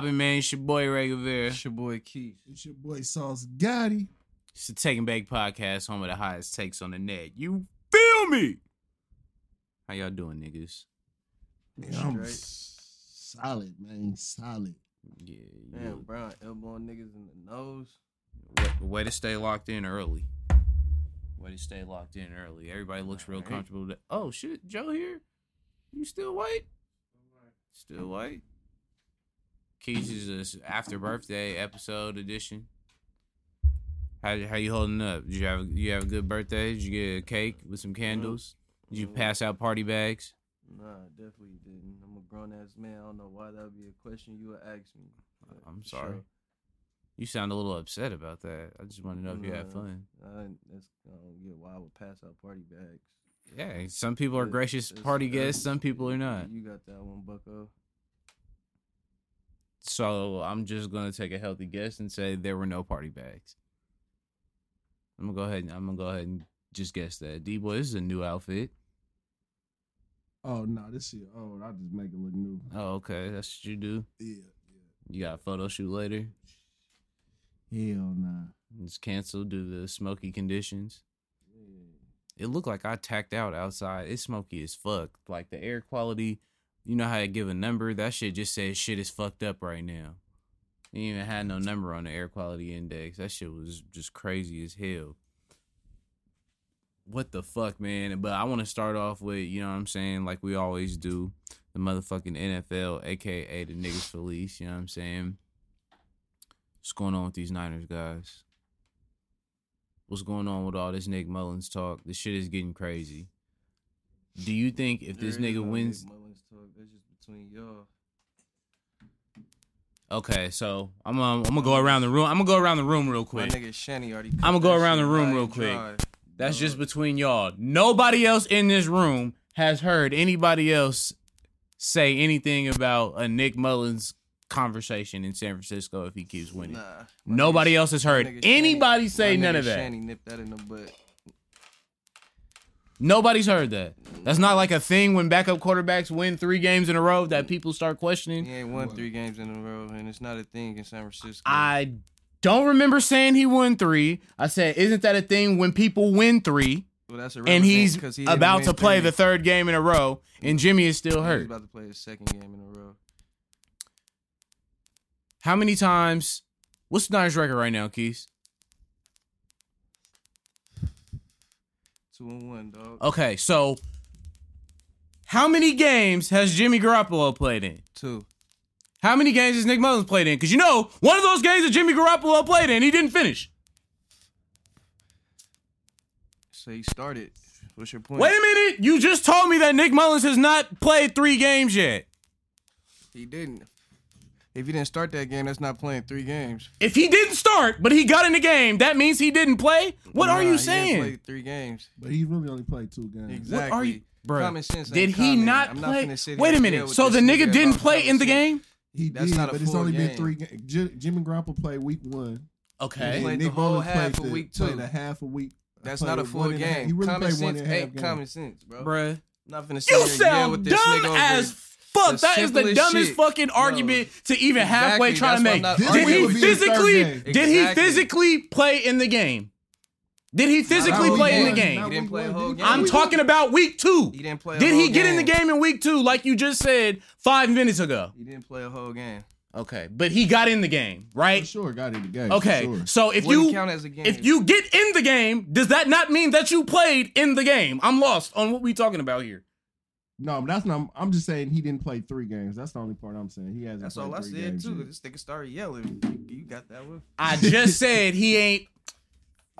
poppin', man? It's your boy Ray Rivera. It's your boy Keith. It's your boy Sauce Gotti. It's the Taking Back Podcast, home of the highest takes on the net. You feel me? How y'all doing, niggas? Man, I'm solid, man. Solid. Yeah, Damn, you, Brown elbowing niggas in the nose. way, way to stay locked in early. Way to stay locked in early. Everybody looks real Alright. comfortable. To, oh shit, Joe here? You still white? Still white? Keys is this after birthday episode edition. How how you holding up? Did you have you have a good birthday? Did you get a cake with some candles? Did you pass out party bags? Nah, definitely didn't. I'm a grown ass man. I don't know why that would be a question you would ask me. I'm sorry. sure. You sound a little upset about that. I just want to know if you had fun. I, that's, I don't get why I would pass out party bags. Yeah, some people are gracious it's- party guests, some people are not. You got that one, Bucko. So I'm just gonna take a healthy guess and say there were no party bags. I'm gonna go ahead and I'm gonna go ahead and just guess that. D boy, this is a new outfit. Oh no, this shit old. I just make it look new. Oh, okay, that's what you do. Yeah, yeah. You got a photo shoot later. yeah. Hell nah. It's canceled due to the smoky conditions. It looked like I tacked out outside. It's smoky as fuck. Like the air quality, you know how I give a number? That shit just says shit is fucked up right now. It even had no number on the air quality index. That shit was just crazy as hell. What the fuck, man? But I want to start off with, you know what I'm saying, like we always do, the motherfucking NFL, aka the niggas police, you know what I'm saying? What's going on with these Niners guys? What's going on with all this Nick Mullens talk? This shit is getting crazy. Do you think if this nigga no wins, Mullens just between y'all. okay? So I'm gonna, I'm gonna go around the room. I'm gonna go around the room real quick. My nigga Shanny already. I'ma go around the room real quick. dry. That's just between y'all. Nobody else in this room has heard anybody else say anything about a Nick Mullens conversation in San Francisco if he keeps winning. Nah. Nobody else has heard nigga Shanny- anybody say none of that. Shanny nipped that in the butt. Nobody's heard that. That's not like a thing when backup quarterbacks win three games in a row that people start questioning. He ain't won three games in a row, and it's not a thing in San Francisco. I don't remember saying he won three. I said, isn't that a thing when people win three well, that's and he's he about to play three. the third game in a row and Jimmy is still hurt. He's about to play his second game in a row. How many times? What's the Niners record right now, Keys? Two and one, dog. Okay, so how many games has Jimmy Garoppolo played in? Two. How many games has Nick Mullens played in? Because you know, one of those games that Jimmy Garoppolo played in, he didn't finish. So he started. What's your point? Wait a minute. You just told me that Nick Mullens has not played three games yet. He didn't. If he didn't start that game, that's not playing three games. If he didn't start, but he got in the game, that means he didn't play? What Nah, are you didn't saying? play three games. But he really only played two games. Exactly. What are you, bro? Common sense. Did he common. not I'm play? finna sit here Wait a minute. So the nigga didn't play in the game? He That's did, not a but it's full only been game. three games. J- and Garoppolo played week one. Okay. He played and the Nick whole Mullens half played of the- week Played a half a week. Uh, that's not a one full and half- game. He really common played one sense and a half ain't games. common sense, bro. Bruh. I'm not finna sit You here and yell sound with this dumb nigga over as fuck. the That is the simplest dumbest shit. fucking argument to even halfway Exactly. try to That's why make. I'm not Did arguing he with you. physically? Third Did he physically play in the game? Did he physically Not play in the game? He didn't play a whole game. I'm talking about week two. He didn't play. A Did whole he get in the game in week two, like you just said five minutes ago? He didn't play a whole game. Okay, but he got in the game, For right? sure, got in the game. Okay, sure. so if Wouldn't you count as a game. if you get in the game, does that not mean that you played in the game? I'm lost on what we're talking about here. No, that's not. I'm just saying he didn't play three games. That's the only part I'm saying. He hasn't. That's played all I three said games too. yet. This nigga started yelling. You, you got that one. I just said he ain't.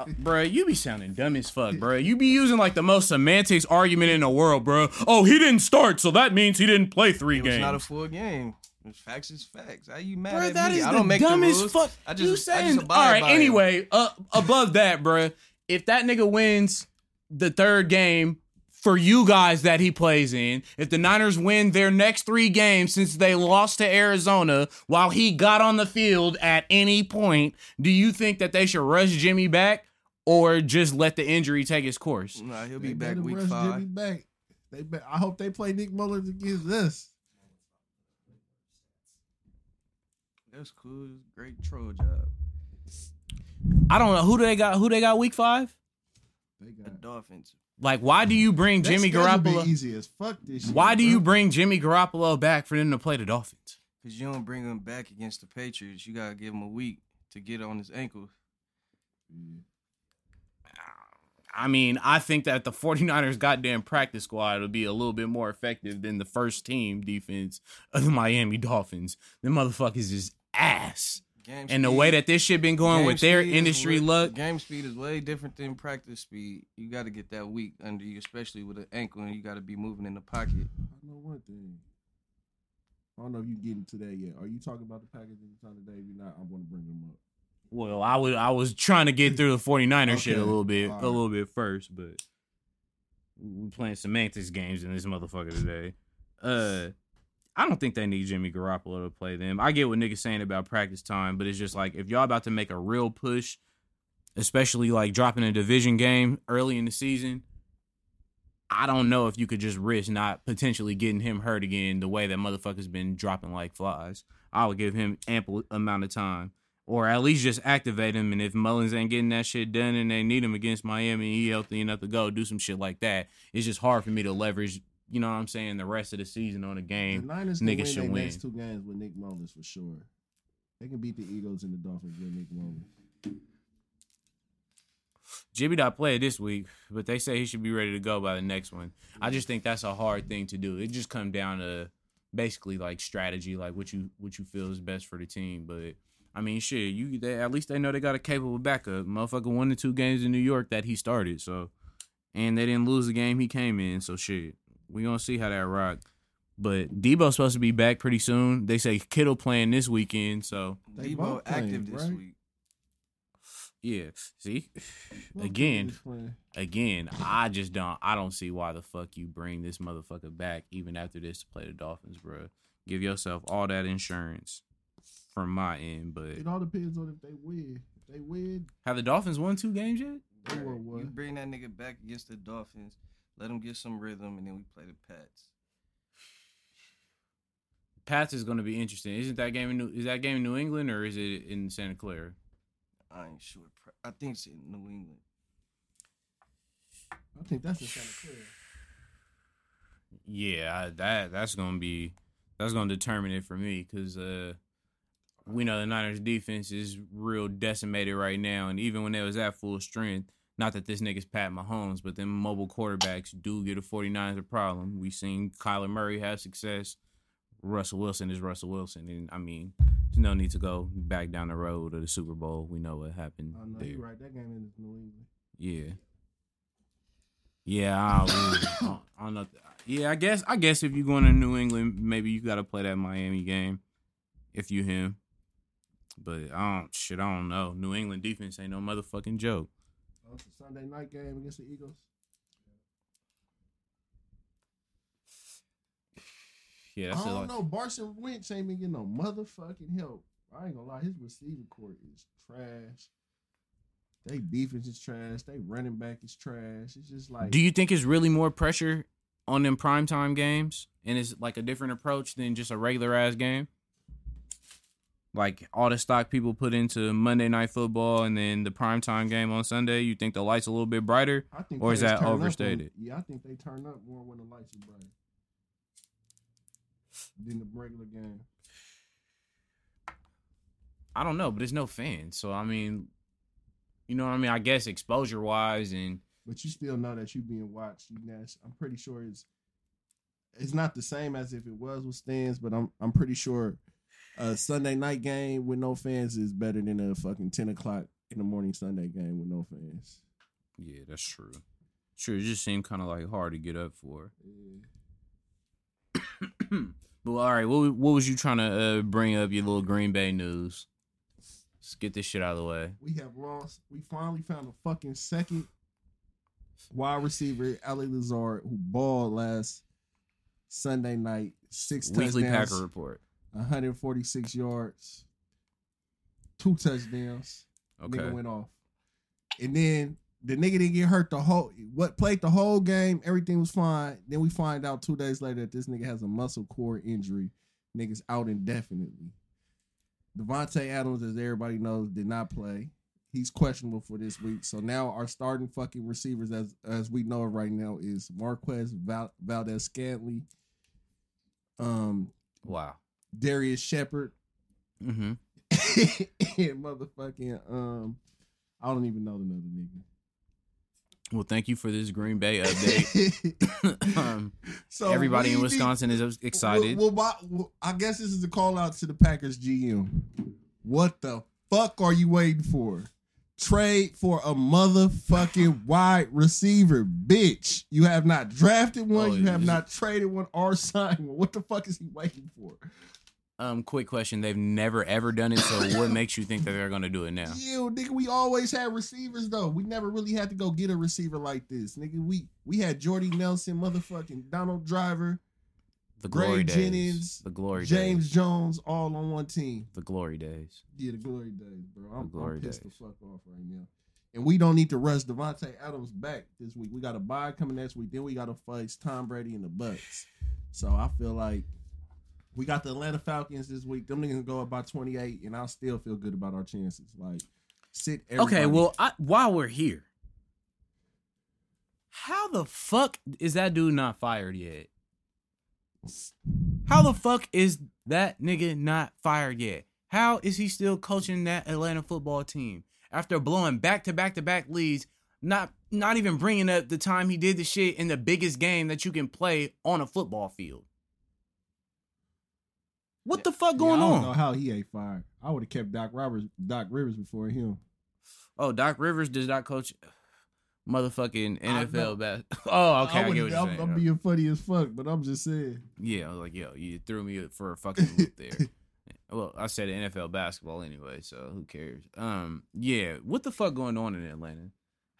Uh, bruh, you be sounding dumb as fuck, bruh. You be using like the most semantics argument in the world, bruh. Oh, he didn't start, so that means he didn't play three It games. not a full game. Facts is facts. How you mad Bruh, at that me? is I the don't make dumbest the rules. fuck. I just, you I just saying all right? Anyway, uh, above that, bruh, if that nigga wins the third game for you guys that he plays in, if the Niners win their next three games since they lost to Arizona while he got on the field at any point, do you think that they should rush Jimmy back or just let the injury take its course? Nah, he'll They be back better week rush five. Jimmy back. They be- I hope they play Nick Mullens against us. That's cool. It's a great troll job. I don't know who they got. Who they got week five? They got The Dolphins. Like, why do you bring That Jimmy schedule be Garoppolo? Easy as fuck this year. Why do bro. you bring Jimmy Garoppolo back for them to play the Dolphins? Cause you don't bring him back against the Patriots. You gotta give him a week to get on his ankle. Yeah. I mean, I think that the 49ers goddamn practice squad will be a little bit more effective than the first team defense of the Miami Dolphins. The motherfuckers is ass. Game And the way that this shit been going game with their industry way- luck, Game speed is way different than practice speed. You got to get that week under you, especially with an ankle, and you got to be moving in the pocket. I know one thing. I don't know if you get into that yet. Are you talking about the package anytime today? If you're not, I'm gonna bring them up. Well, I was I was trying to get through the 49er shit a little bit, alright. a little bit first, but we playing semantics games in this motherfucker today. Uh I don't think they need Jimmy Garoppolo to play them. I get what niggas saying about practice time, but it's just like if y'all about to make a real push, especially like dropping a division game early in the season, I don't know if you could just risk not potentially getting him hurt again the way that motherfucker's been dropping like flies. I would give him ample amount of time. Or at least just activate him and if Mullens ain't getting that shit done and they need him against Miami and he healthy enough to go, do some shit like that. It's just hard for me to leverage, you know what I'm saying, the rest of the season on a The game. Niners can niggas win should win. next two games with Nick Mullens for sure. They can beat the Eagles and the Dolphins with Nick Mullens. Jimmy not played this week, but they say he should be ready to go by the next one. I just think that's a hard thing to do. It just come down to basically like strategy, like what you what you feel is best for the team. But I mean, shit, you they, at least they know they got a capable backup. Motherfucker won the two games in New York that he started, so and they didn't lose the game he came in. So shit, we gonna see how that rock. But Deebo's supposed to be back pretty soon. They say Kittle playing this weekend, so They Deebo both playing, active this right? week. yeah. See, Again. again, I just don't. I don't see why the fuck you bring this motherfucker back even after this to play the Dolphins, bro. Give yourself all that insurance from my end, but It all depends on if they win. If they win, have the Dolphins won two games yet? they Right. won You bring that nigga back against the Dolphins, let him get some rhythm, and then we play the Pats. Pats is going to be interesting. Isn't that game in New, is that game in New England or is it in Santa Clara? I ain't sure. I think it's in New England. I think that's a Santa Clara. Yeah, that that's going to be that's going to determine it for me because uh, we know the Niners defense is real decimated right now, and even when they was at full strength, not that this nigga's Pat Mahomes, but them mobile quarterbacks do get a 49ers a problem. We seen Kyler Murray have success. Russell Wilson is Russell Wilson, and I mean, there's no need to go back down the road of the Super Bowl. We know what happened Oh no, there. you're right. That game is New England. Yeah. Yeah, I, I, I don't know. Yeah, I guess I guess if you're going to New England, maybe you got to play that Miami game if you him. But I don't shit. I don't know. New England defense ain't no motherfucking joke. Oh, it's a Sunday night game against the Eagles. Yeah, that's I don't know. Carson Wentz ain't been getting no motherfucking help. I ain't gonna lie, his receiving court is trash. They defense is trash. They running back is trash. It's just like do you think it's really more pressure on them primetime games, and it's like a different approach than just a regular ass game? Like all the stock people put into Monday night football and then the primetime game on Sunday, you think the lights a little bit brighter? I think or is that up when- overstated? yeah, I think they turn up more when the lights are bright than the regular game. I don't know, but there's no fans. So I mean, you know what I mean? I guess exposure wise and But you still know that you being watched. You Nash. I'm pretty sure it's it's not the same as if it was with stands, but I'm I'm pretty sure a Sunday night game with no fans is better than a fucking ten o'clock in the morning Sunday game with no fans. yeah, that's true. Sure, it just seemed kind of like hard to get up for. but all right, what what was you trying to uh, bring up your little Green Bay news? Let's get this shit out of the way. We have lost. We finally found a fucking second wide receiver, Ali Lazard, who balled last Sunday night. Six Weekly touchdowns, Packer report. 146 yards, two touchdowns. Okay. Nigga went off. And then the nigga didn't get hurt the whole what played the whole game, everything was fine. Then we find out two days later that this nigga has a muscle core injury. Nigga's out indefinitely. Davante Adams, as everybody knows, did not play. He's questionable for this week. So now our starting fucking receivers, as as we know it right now, is Marquez Val- Valdes-Scantling, um, Wow. Darrius Shepherd, Mm-hmm. and motherfucking um, I don't even know another nigga. Well, thank you for this Green Bay update. um, so everybody in Wisconsin is excited. Well, well, well, I guess this is a call out to the Packers GM. What the fuck are you waiting for? Trade for a motherfucking wide receiver, bitch. You have not drafted one. Oh, you have not traded one or signed one. What the fuck is he waiting for? Um, quick question: They've never ever done it. So, what makes you think that they're going to do it now? Yeah, nigga, we always had receivers though. We never really had to go get a receiver like this, nigga. We we had Jordy Nelson, motherfucking Donald Driver, The glory days. Jennings, the glory James days. Jones, all on one team. The glory days. Yeah, the glory days, bro. I'm, The glory I'm pissed days. the fuck off right now. And we don't need to rush Davante Adams back this week. We got a bye coming next week. Then we got to face Tom Brady and the Bucks. So I feel like we got the Atlanta Falcons this week. Them niggas go up by 28, and I'll still feel good about our chances. Like, sit everybody. Okay, well, I, while we're here, how the fuck is that dude not fired yet? How the fuck is that nigga not fired yet? How is he still coaching that Atlanta football team after blowing back to back to back leads? Not not even bringing up the time he did the shit in the biggest game that you can play on a football field. What the fuck Yeah, going I don't on? know how he ain't fired. I would have kept Doc Roberts, Doc Rivers before him. Oh, Doc Rivers does not coach motherfucking NFL bas Oh, okay, I, I get what you're I'm, saying. I'm being funny as fuck, but I'm just saying. yeah, I was like, yo, you threw me for a fucking loop there. well, I said NFL basketball anyway, so who cares? Um, yeah, what the fuck going on in Atlanta?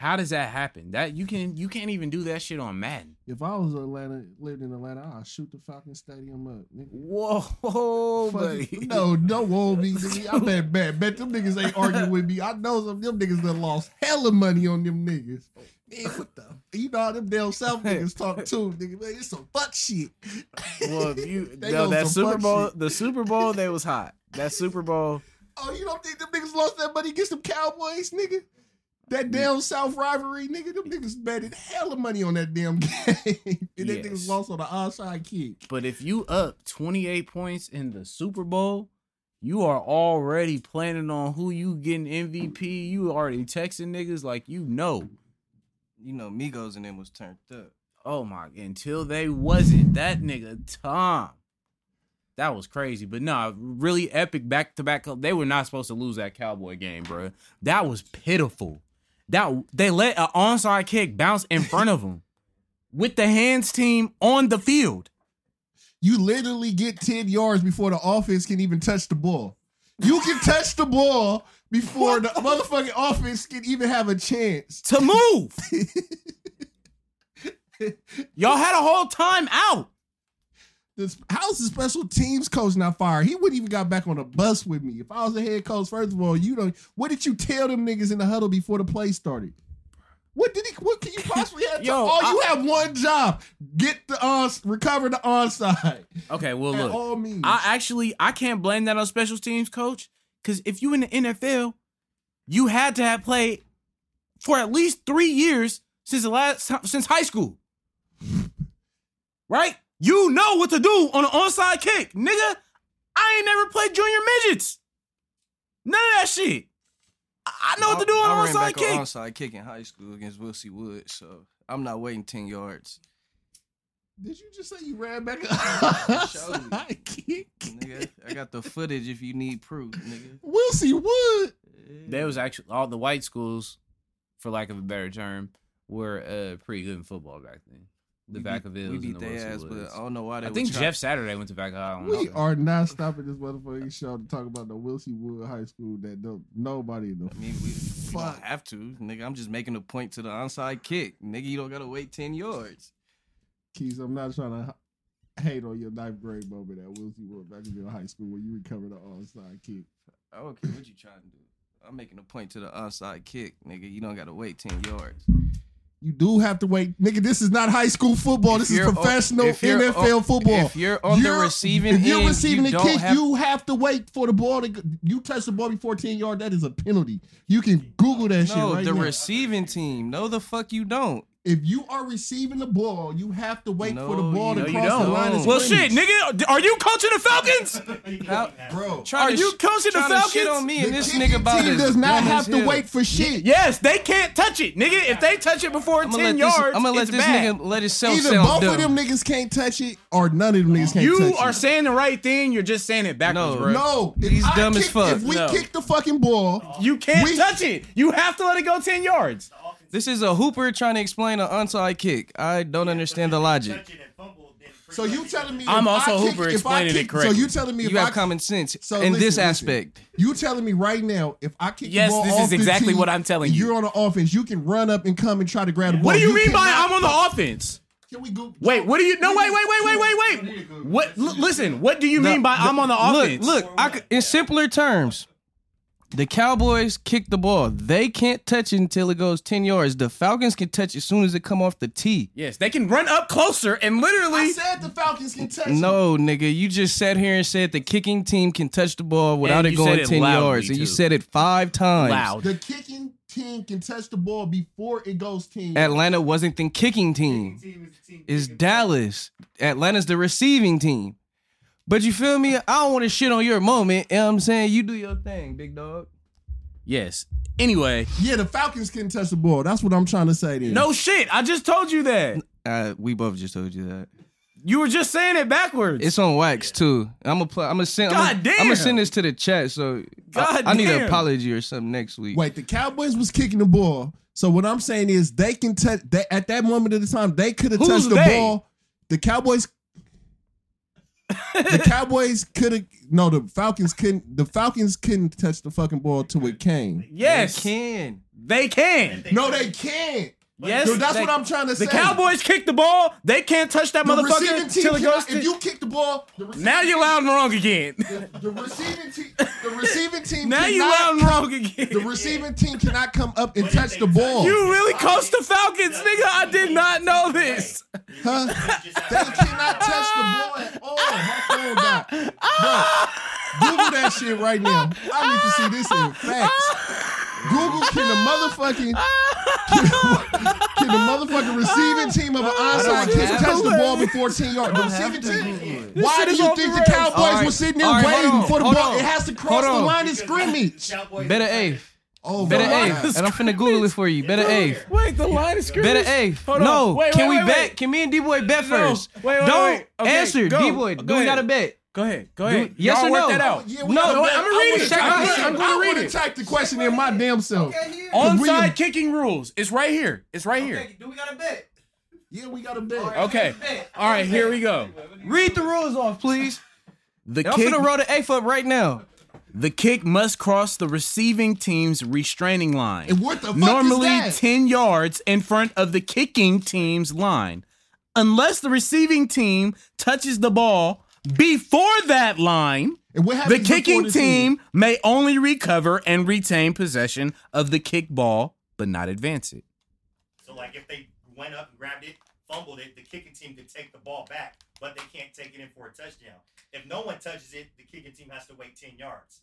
How does that happen? That you can you can't even do that shit on Madden. If I was Atlanta, lived in Atlanta, I'd shoot the Falcon Stadium up. Nigga. Whoa, buddy. No, no, won't me. Nigga. I bet, bet, bet them niggas ain't arguing with me. I know some of them niggas that lost hella money on them niggas. Oh. Man, what the? You know how them damn South niggas talk too, nigga. Man, it's some fuck shit. Well, if you no, that Super Bowl, shit. the Super Bowl, they was hot. That Super Bowl, Oh, you don't think them niggas lost that money against them Cowboys, nigga? That damn South rivalry, nigga. Them niggas betted hella money on that damn game. and they Yes. niggas lost on the onside kick. But if you up 28 points in the Super Bowl, you are already planning on who you getting MVP. You already texting niggas like you know. You know, Migos and them was turned up. Oh my, until they wasn't. That nigga Tom. That was crazy. But nah, really epic back to back. They were not supposed to lose that Cowboy game, bro. That was pitiful. That they let an onside kick bounce in front of them with the hands team on the field. You literally get 10 yards before the offense can even touch the ball. You can touch the ball before the motherfucking offense can even have a chance. to move. Y'all had a whole time out. This, how's the special teams coach not fired? He wouldn't even got back on the bus with me. If I was the head coach, first of all, you don't. What did you tell them niggas in the huddle before the play started? What did he? What can you possibly have? To, Yo, oh, you have one job: get the uh, on, recover the onside. Okay, well At look. all means. I actually I can't blame that on special teams coach cuz if you in the NFL, you had to have played for at least 3 years since the last since high school. Right? You know what to do on an onside kick. Nigga, I ain't never played junior midgets. None of that shit. I I know what to do I on ran an back onside kick. on onside kick in high school against Wilsie Wood, so I'm not waiting ten yards. Did you just say you ran back? Showed me. onside kick? Nigga, I got the footage if you need proof, nigga. We'll see. Wood. There was actually all the white schools, for lack of a better term, were uh, pretty good in football back then. The We back beat- of We beat the their ass, but I don't know why they I think try- Jeff Saturday went to back. I don't We know. are not stopping this motherfucking show to talk about the Wilson Wood High School that don't nobody in the I mean, we, we Fuck. don't have to, nigga. I'm just making a point to the onside kick, nigga. You don't gotta wait ten yards. Keys. I'm not trying to hate on your ninth grade moment at Wilson Wood back in your high school when you recovered the onside kick. I don't care what you trying to do. I'm making a point to the onside kick, nigga. You don't gotta wait ten yards. You do have to wait, nigga. This is not high school football. This is you're o- professional NFL o- football. if you're on the receiving if you're end, receiving you the kick, have- you have to wait for the ball to. go- You touch the ball before ten yard. That is a penalty. You can Google that shit No, right the now. receiving team. No, the fuck you don't. If you are receiving the ball, you have to wait for the ball to no, cross the line of Well, scrimmage. shit, nigga, are you coaching the Falcons? How- bro. Are you coaching the trying to Falcons? shit on me The this kicking nigga about team does not have to hell. wait for shit. Yes, they can't touch it, nigga. If they touch it before I'm 10 gonna yards, this. I'm gonna let it's this bad. nigga let himself Either sound both dumb. of them niggas can't touch it, or none of them niggas can't touch it. You are it. saying the right thing. You're just saying it backwards, No. bro. no, He's I dumb as fuck. If we No. kick the fucking ball, You can't touch it. You have to let it go 10 yards. This is a hooper trying to explain an onside kick. I don't understand the logic. so you telling me I'm if also I kick- Hooper if I explaining it kick- correctly. So you telling me if You have I, common sense So in listen, this listen. aspect. You telling me right now, if I kick Yes, the ball this is off the exactly tee what I'm telling and you. You're on the offense. You can run up and come and try to grab the ball. What do you, mean by I'm on the offense? Can we go? Wait, what do you? No, wait, wait, wait, wait, wait, wait. What? L- listen, what do you mean by I'm on the offense? Look, look. I could, in simpler terms, the Cowboys kick the ball. They can't touch it until it goes ten yards. The Falcons can touch it as soon as it come off the tee. Yes, they can run up closer and literally I said the Falcons can touch. it. No, nigga, you just sat here and said the kicking team can touch the ball without it going it ten loudly, yards, and you said it five times. Loud. The kicking team can touch the ball before it goes ten. Atlanta wasn't the kicking team. It's Dallas. Atlanta's the receiving team. But you feel me? I don't want to shit on your moment. You know what I'm saying? You do your thing, big dog. Yes. Anyway, Yeah, the Falcons can touch the ball. That's what I'm trying to say. Then. no shit. I just told you that. Uh, we both just told you that. You were just saying it backwards. It's on wax too. I'm gonna play. I'm gonna send. I'm God damn. I'm gonna send this to the chat. So God I, I need an apology or something next week. Wait, the Cowboys was kicking the ball. So what I'm saying is they can touch. They, at that moment of the time, they could have touched the they? ball. The Cowboys. The Cowboys could have. No, the Falcons couldn't. The Falcons couldn't touch the fucking ball till it came. yes, They can. they can. No, they can't. Yes, Dude, that's they- what I'm trying to say. The Cowboys kick the ball. They can't touch that the motherfucker team till it goes cannot, to. if you kick the ball, the now you're loud and wrong again. The receiving team, the receiving team. now you cannot loud and come- wrong again. The receiving team cannot come up and touch the ball. You really coached the Falcons, nigga. I did not know this. Huh? They cannot touch the ball at all. My phone died. Bro, Google that shit right now. I need to see this in facts. Google can the motherfucking can the motherfucking receiving team of an onside kick touch the ball before ten yards? The receiving team. Why do you think the the. Cowboys All right. were sitting there All right, waiting on. for the ball? on. It has to cross the line of scrimmage. Better eighth. Oh Better my eighth. And I'm finna Google it for you. Better eighth. Wait, the line is scrimmage. Better eighth. No. Wait, can wait, we wait, bet? wait. Can me and D Boy bet No. first? Wait, wait, Don't wait. Okay, answer. go. D Boy, Go do we ahead. gotta bet? Go ahead. Go ahead. yes Y'all or work no? that out. Yeah, we No, gotta wait, bet. I'm gonna read I it. wanna check- I'm gonna- read I'm gonna I read it. type the question in my damn self. Onside kicking rules. It's right here. It's right here. Do we got a bet? Yeah, we got a bet. Okay. All right. Here we go. Read the rules off, please. The I'm kick. finna roll the eighth up right now. The kick must cross the receiving team's restraining line. And what the fuck normally is that? 10 yards in front of the kicking team's line. Unless the receiving team touches the ball before that line, the kicking the team may only recover and retain possession of the kick ball, but not advance it. So like if they went up and grabbed it, fumbled it, the kicking team could take the ball back, but they can't take it in for a touchdown. If no one touches it, the kicking team has to wait ten yards.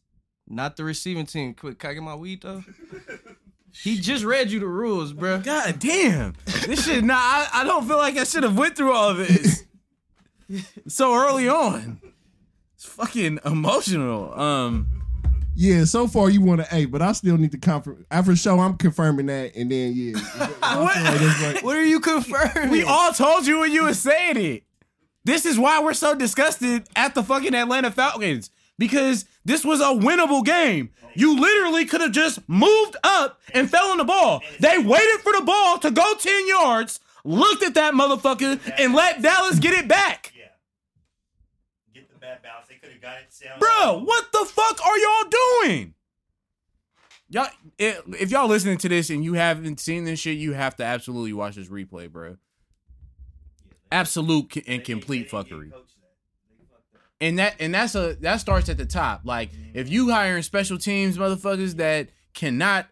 Not the receiving team. Quick, can I get my weed though? he just read you the rules, bro. God damn. This shit, nah, I, I don't feel like I should have went through all of this so early on. It's fucking emotional. Um, Yeah, so far you want to A, but I still need to confirm. After the show, I'm confirming that, and then yeah. I feel like like- What are you confirming? we all told you when you were saying it. This is why we're so disgusted at the fucking Atlanta Falcons because this was a winnable game. You literally could have just moved up and fell on the ball. They waited for the ball to go 10 yards, looked at that motherfucker, and let Dallas get it back. Yeah. Get the bad. They could have got it sound. Bro, what the fuck are y'all doing? Y'all, if, if y'all listening to this and you haven't seen this shit, you have to absolutely watch this replay, bro. Absolute and complete fuckery. and that and that's a that starts at the top. Like if you hiring special teams motherfuckers that cannot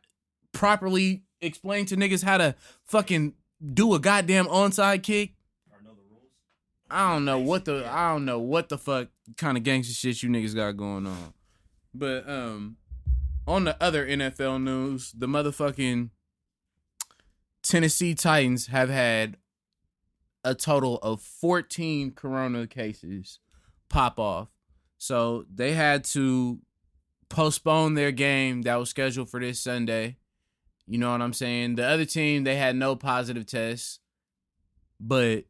properly explain to niggas how to fucking do a goddamn onside kick. Or know the rules. I don't know what the I don't know what the fuck kind of gangster shit you niggas got going on. But um on the other NFL news, the motherfucking Tennessee Titans have had a total of 14 corona cases pop off. So they had to postpone their game that was scheduled for this Sunday. You know what I'm saying? The other team, they had no positive tests, but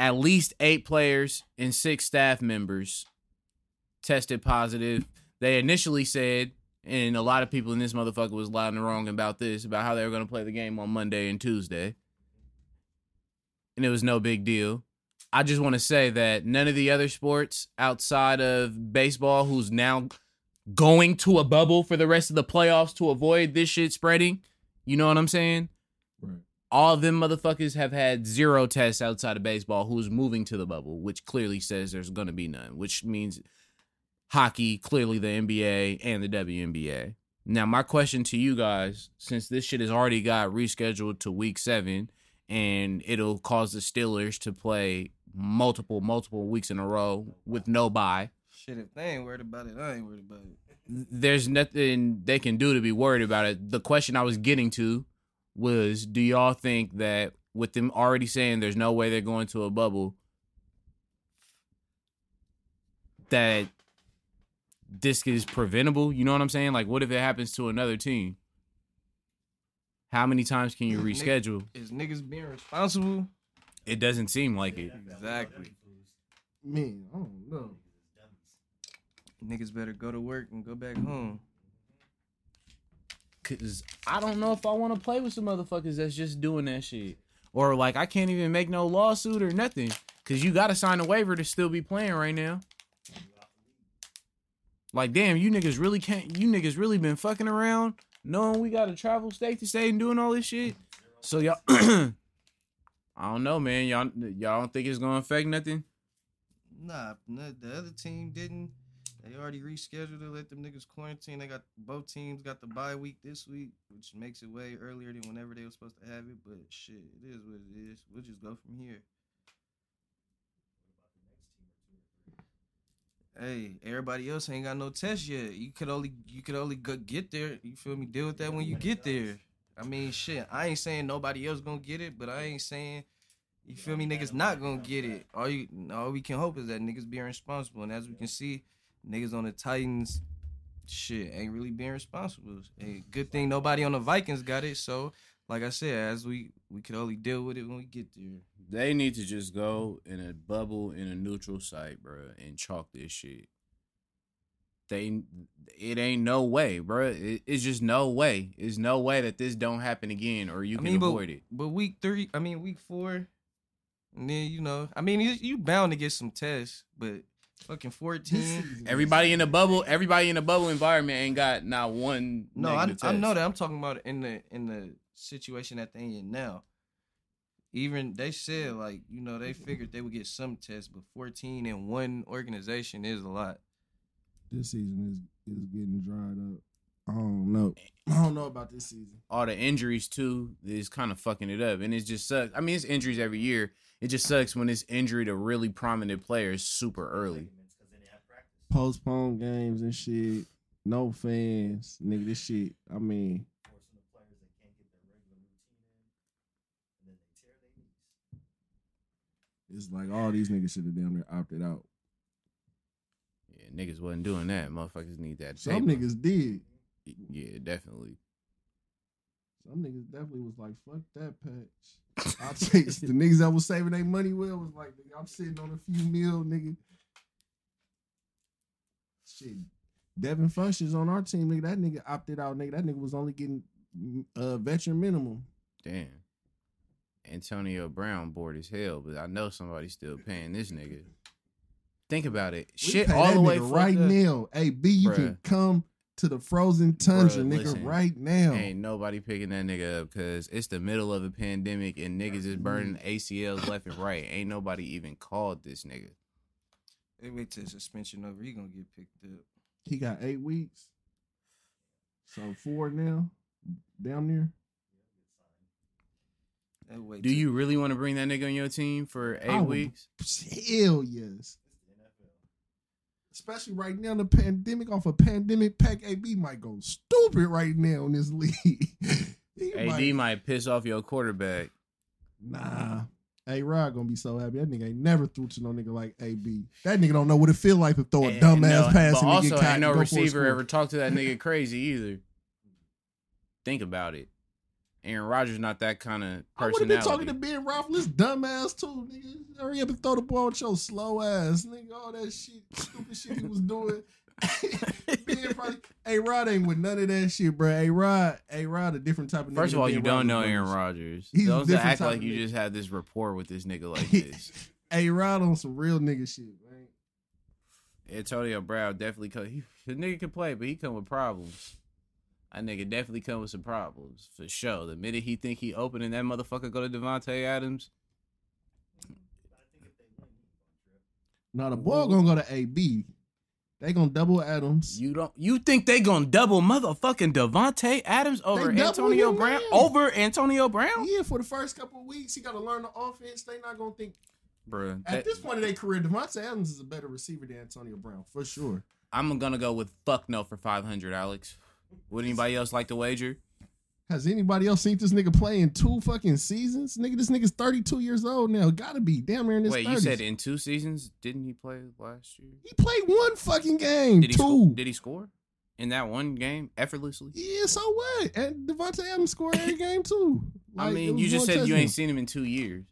at least eight players and six staff members tested positive. They initially said, and a lot of people in this motherfucker was lying and wrong about this, about how they were going to play the game on Monday and Tuesday. And it was no big deal. I just want to say that none of the other sports outside of baseball, who's now going to a bubble for the rest of the playoffs to avoid this shit spreading, you know what I'm saying? All of them motherfuckers have had zero tests outside of baseball who's moving to the bubble, which clearly says there's going to be none, which means hockey, clearly the NBA and the WNBA. Now, my question to you guys, since this shit has already got rescheduled to week seven and it'll cause the Steelers to play multiple, multiple weeks in a row with no bye, Shit, if they ain't worried about it, I ain't worried about it. there's nothing they can do to be worried about it. The question I was getting to was do y'all think that with them already saying there's no way they're going to a bubble that this is preventable? You know what I'm saying? Like what if it happens to another team? How many times can you Nick- reschedule? Is niggas being responsible? It doesn't seem like it. Exactly. Man, I don't know. Niggas better go to work and go back home. Cause I don't know if I want to play with some motherfuckers that's just doing that shit. Or like I can't even make no lawsuit or nothing. Cause you gotta sign a waiver to still be playing right now. Like damn, you niggas really can't you niggas really been fucking around knowing we gotta travel state to state and doing all this shit. So y'all I don't know, man. Y'all y'all don't think it's gonna affect nothing? Nah, the other team didn't. They already rescheduled it. Let them niggas quarantine. They got both teams got the bye week this week, which makes it way earlier than whenever they were supposed to have it. But shit, it is what it is. We'll just go from here. Hey, everybody else ain't got no test yet. You could only you could only go get there. You feel me? Deal with that when you get there. I mean, shit. I ain't saying nobody else gonna get it, but I ain't saying you feel me, niggas not gonna get it. All you all we can hope is that niggas being responsible. And as we can see, niggas on the Titans shit ain't really being responsible. Hey, good thing nobody on the Vikings got it. So like I said, as we we could only deal with it when we get there. They need to just go in a bubble in a neutral site, bro, and chalk this shit. They, it ain't no way, bro. It, it's just no way. It's no way that this don't happen again, or you I can mean, but, avoid it. but week three, I mean week four, and then you know, I mean you, you bound to get some tests, but fucking fourteen. Everybody in the bubble, everybody in the bubble environment ain't got not one. No, I, negative I know that. I'm talking about in the in the situation that they in now. Even they said like you know they figured they would get some tests, but 14 in one organization is a lot. This season is is getting dried up. I don't know. I don't know about this season. all the injuries too is kind of fucking it up, and it just sucks. I mean, it's injuries every year. It just sucks when it's injury to really prominent players super early. Because they didn't have practice. Postpone games and shit. No fans, nigga. This shit. I mean, Forcing the players that can't get their regular routine in, and then they tear their knees. it's like all these niggas should have damn near opted out. Yeah, niggas wasn't doing that. Motherfuckers need that. Some paper. niggas did. Yeah, definitely. Some niggas definitely was like, fuck that patch. I'll take the niggas that was saving their money well was like, nigga, I'm sitting on a few mil, nigga. Shit. Devin Funchess on our team, nigga. That nigga opted out, nigga. That nigga was only getting uh veteran minimum. Damn. Antonio Brown bored as hell, but I know somebody's still paying this nigga. Think about it. We Shit all the way right up. now. Hey B, you can come to the frozen tundra, Bruh, nigga, listen. right now. Ain't nobody picking that nigga up because it's the middle of a pandemic and niggas is burning mm. ACLs left and right. Ain't nobody even called this nigga. They wait till suspension over. He gonna get picked up. He got eight weeks. So four now. Down there. Do you really want to bring that nigga on your team for eight would- weeks? Hell yes. Especially right now, the pandemic off a pandemic pack, AB might go stupid right now in this league. AD might- might piss off your quarterback. Nah. A Rod gonna be so happy. That nigga ain't never threw to no nigga like AB. That nigga don't know what it feel like to throw a And- dumb no, ass pass But and also, get caught ain't no and go for a receiver ever talked to that nigga crazy either. Think about it. Aaron Rodgers not that kind of I would have been talking to Ben Roethlisberger, dumb ass too, nigga. Hurry up and throw the ball with your slow ass, nigga. All that shit, stupid shit he was doing. ben probably, A Rod ain't with none of that shit, bro. A Rod, A Rod, a different type of. First nigga of all, you Ben don't know Aaron Rodgers. He's don't act like you nigga. just had this rapport with this nigga like this. A Rod on some real nigga shit, man. Antonio Brown definitely come. He, the nigga can play, but he come with problems. That nigga definitely come with some problems for sure. The minute he think he open and that motherfucker go to Davante Adams, Now the ball gonna go to AB. They gonna double Adams. you don't. You think they gonna double motherfucking Davante Adams over Antonio Brown? man. Over Antonio Brown, Yeah, for the first couple of weeks, he got to learn the offense. They not gonna think Bruh, at that- this point in their career, Davante Adams is a better receiver than Antonio Brown for sure. I'm gonna go with fuck no for five hundred, Alex. Would anybody else like to wager? Has anybody else seen this nigga play in two fucking seasons? Nigga, this nigga's 32 years old now. Gotta be damn near in his Wait, 30s. you said in two seasons? Didn't he play last year? he played one fucking game. Did he two. score? Did he score in that one game effortlessly? yeah, so what? And Davante Adams scored every game too. I Like, it mean, you just said you ain't seen him in two years.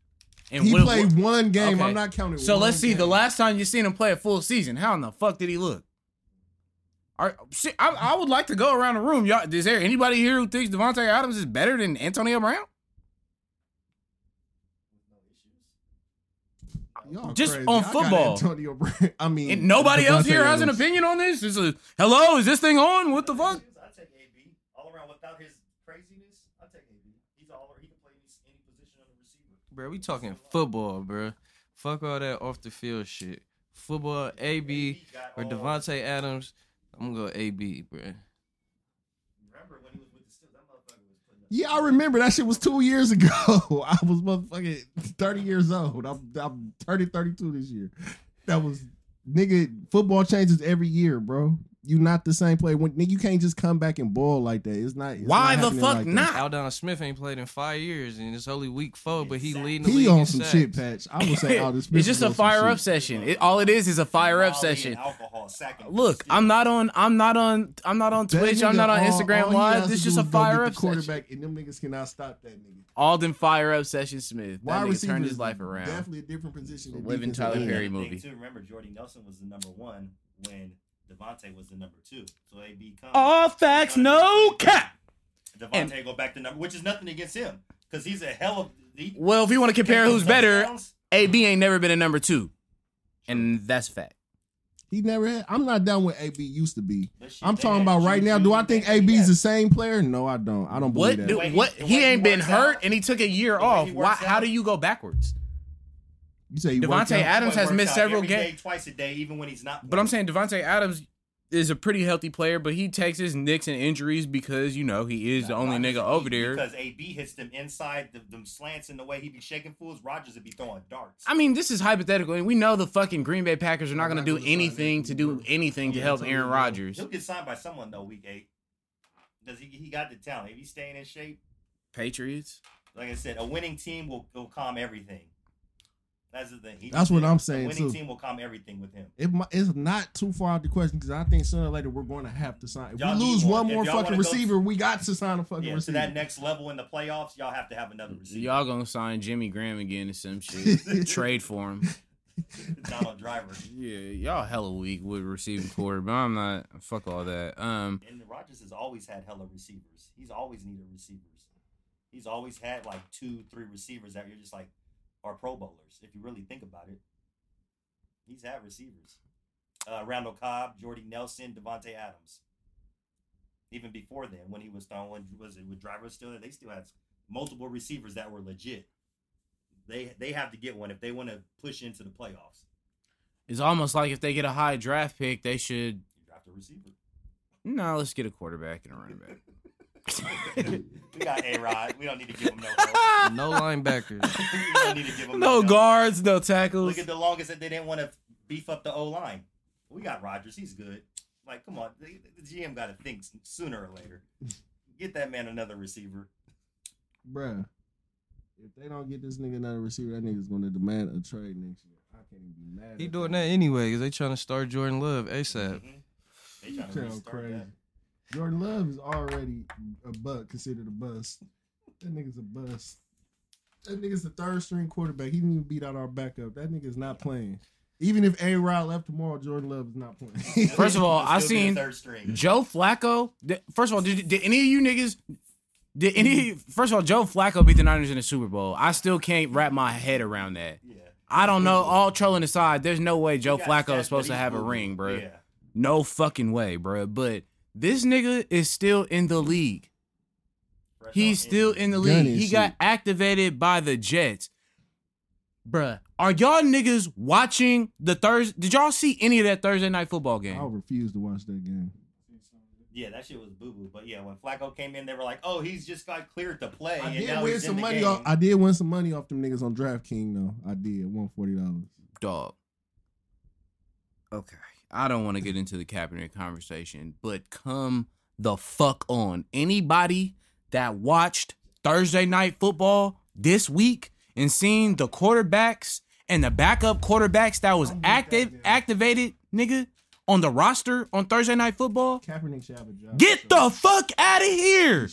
And He what- played what- one game. Okay. I'm not counting. So let's see. The last time you seen him play a full season, how in the fuck did he look? Are, shit, I, I would like to go around the room. Y'all, is there anybody here who thinks Davante Adams is better than Antonio Brown? Y'all just crazy. on I got football. Antonio Brown. I mean, And nobody else Davante here has an opinion on this. Is a hello? Is this thing on? What the fuck? I take AB all around without his craziness. I take AB. He's all he can play any, any position on the receiver. Bro, we talking football, bro. Fuck all that off the field shit. Football, AB or got all- Davante Adams. I'm gonna go AB, bro. Remember when he was with the Steelers? That motherfucker was putting up. Yeah, I remember that shit was two years ago. I was motherfucking 30 years old. I'm, I'm turning 32 this year. That was nigga. Football changes every year, bro. You not the same player. When nigga, you can't just come back and ball like that. It's not. it's Why not the fuck like that. not? Aldon Smith ain't played in five years, and it's only week four, but he leading the He league on some sacks. shit patch. I would say Aldon Smith. it's just a fire up shit. session. It, all it is is a fire up session. Alcohol, Look, I'm not on. I'm not on. I'm not on That Twitch. I'm not on all- Instagram all he Live. to This is just a fire up the session. quarterback, and them niggas cannot stop that nigga. Aldon fire up session Smith. That Wide nigga receiver turned his life around. Definitely a different position. than Living defensive Tyler Perry another thing, movie. Remember, Jordy Nelson was the number one when Davante was the number two. So AB comes. All facts, no cap. Davante go back to number, which is nothing against him because he's a hell of. He, Well, if you want to compare who's better, touchdowns. AB ain't never been a number two, and that's fact. He never had. I'm not down with AB used to be. I'm talking about right now. Do I think they AB's the same player? No, I don't. I don't believe do- that. way what? He he ain't been hurt, out- and he took a year off. Why? works How do you go backwards? You say he worked Davante out? Adams has missed several games. twice a day, even when he's not. But I'm saying Davante Adams is a pretty healthy player, but he takes his nicks and injuries because you know he is the only Rodgers nigga over there. Because AB hits them inside, the, them slants and the way he be shaking fools. Rodgers would be throwing darts. I mean, this is hypothetical, and we know the fucking Green Bay Packers are not going to do anything to do anything to help Aaron. Rodgers. He'll get signed by someone though, week eight. Does he? He got the talent. If he's staying in shape, Patriots. like I said, a winning team will, will calm everything. That's the thing. He That's what said I'm A saying, winning too. team will calm everything with him. It, it's not too far out the question because I think sooner or later we're going to have to sign. If Y'all we lose one. one more fucking wanna receiver, we got to sign a fucking Yeah, to receiver. that next level in the playoffs, y'all have to have another receiver. Y'all gonna sign Jimmy Graham again or some shit? Trade for him. Donald Driver. Yeah, y'all hella weak with receiving corps, but I'm not. Fuck all that. Um, And Rodgers has always had hella receivers. He's always needed receivers. He's always had like two, three receivers that you're just like are Pro Bowlers. If you really think about it, he's had receivers. Uh, Randall Cobb, Jordy Nelson, Davante Adams. Even before then, when he was throwing, was it with Driver still there? They still had multiple receivers that were legit. They they have to get one if they want to push into the playoffs. it's almost like if they get a high draft pick, they should. You draft a receiver. No, let's get a quarterback and a running back. We got A Rod. We don't need to give him no help. No linebackers. we don't need to give him no help. guards, no tackles. Look at the longest that they didn't want to beef up the O line. We got Rodgers. He's good. Like, come on. The, the GM got to think sooner or later. Get that man another receiver. Bruh. If they don't get this nigga another receiver, that nigga's gonna demand a trade next year. I can't even be mad. He at doing that anyway because they trying to start Jordan Love ASAP. Mhm. They trying to Sound restart crazy. that. Jordan Love is already a butt considered a bust. That nigga's a bust. That nigga's the third string quarterback. He didn't even beat out our backup. That nigga's not playing. Even if A Rod left tomorrow, Jordan Love is not playing. First of all, I still seen third string. Joe Flacco. First of all, did, did any of you niggas? Did any? First of all, Joe Flacco beat the Niners in the Super Bowl. I still can't wrap my head around that. Yeah. I don't know. All trolling aside, there's no way Joe He Flacco is supposed to have a ring, bro. Yeah. No fucking way, bro. But this nigga is still in the league. Fresh He's still in the league. He shit. got activated by the Jets. Bruh, are y'all niggas watching the Thursday? Did y'all see any of that Thursday night football game? I refuse to watch that game. Yeah, that shit was boo boo. But yeah, when Flacco came in, they were like, "Oh, he's just got cleared to play." I and did now win some money off. I did win some money off them niggas on DraftKings though. I did. Won forty dollars. Dog. Okay. I don't want to get into the Kaepernick conversation, but come the fuck on. Anybody that watched Thursday night football this week and seen the quarterbacks and the backup quarterbacks that was active that, activated, nigga, on the roster on Thursday night football? Kaepernick should have a job. Get so the fuck out of here.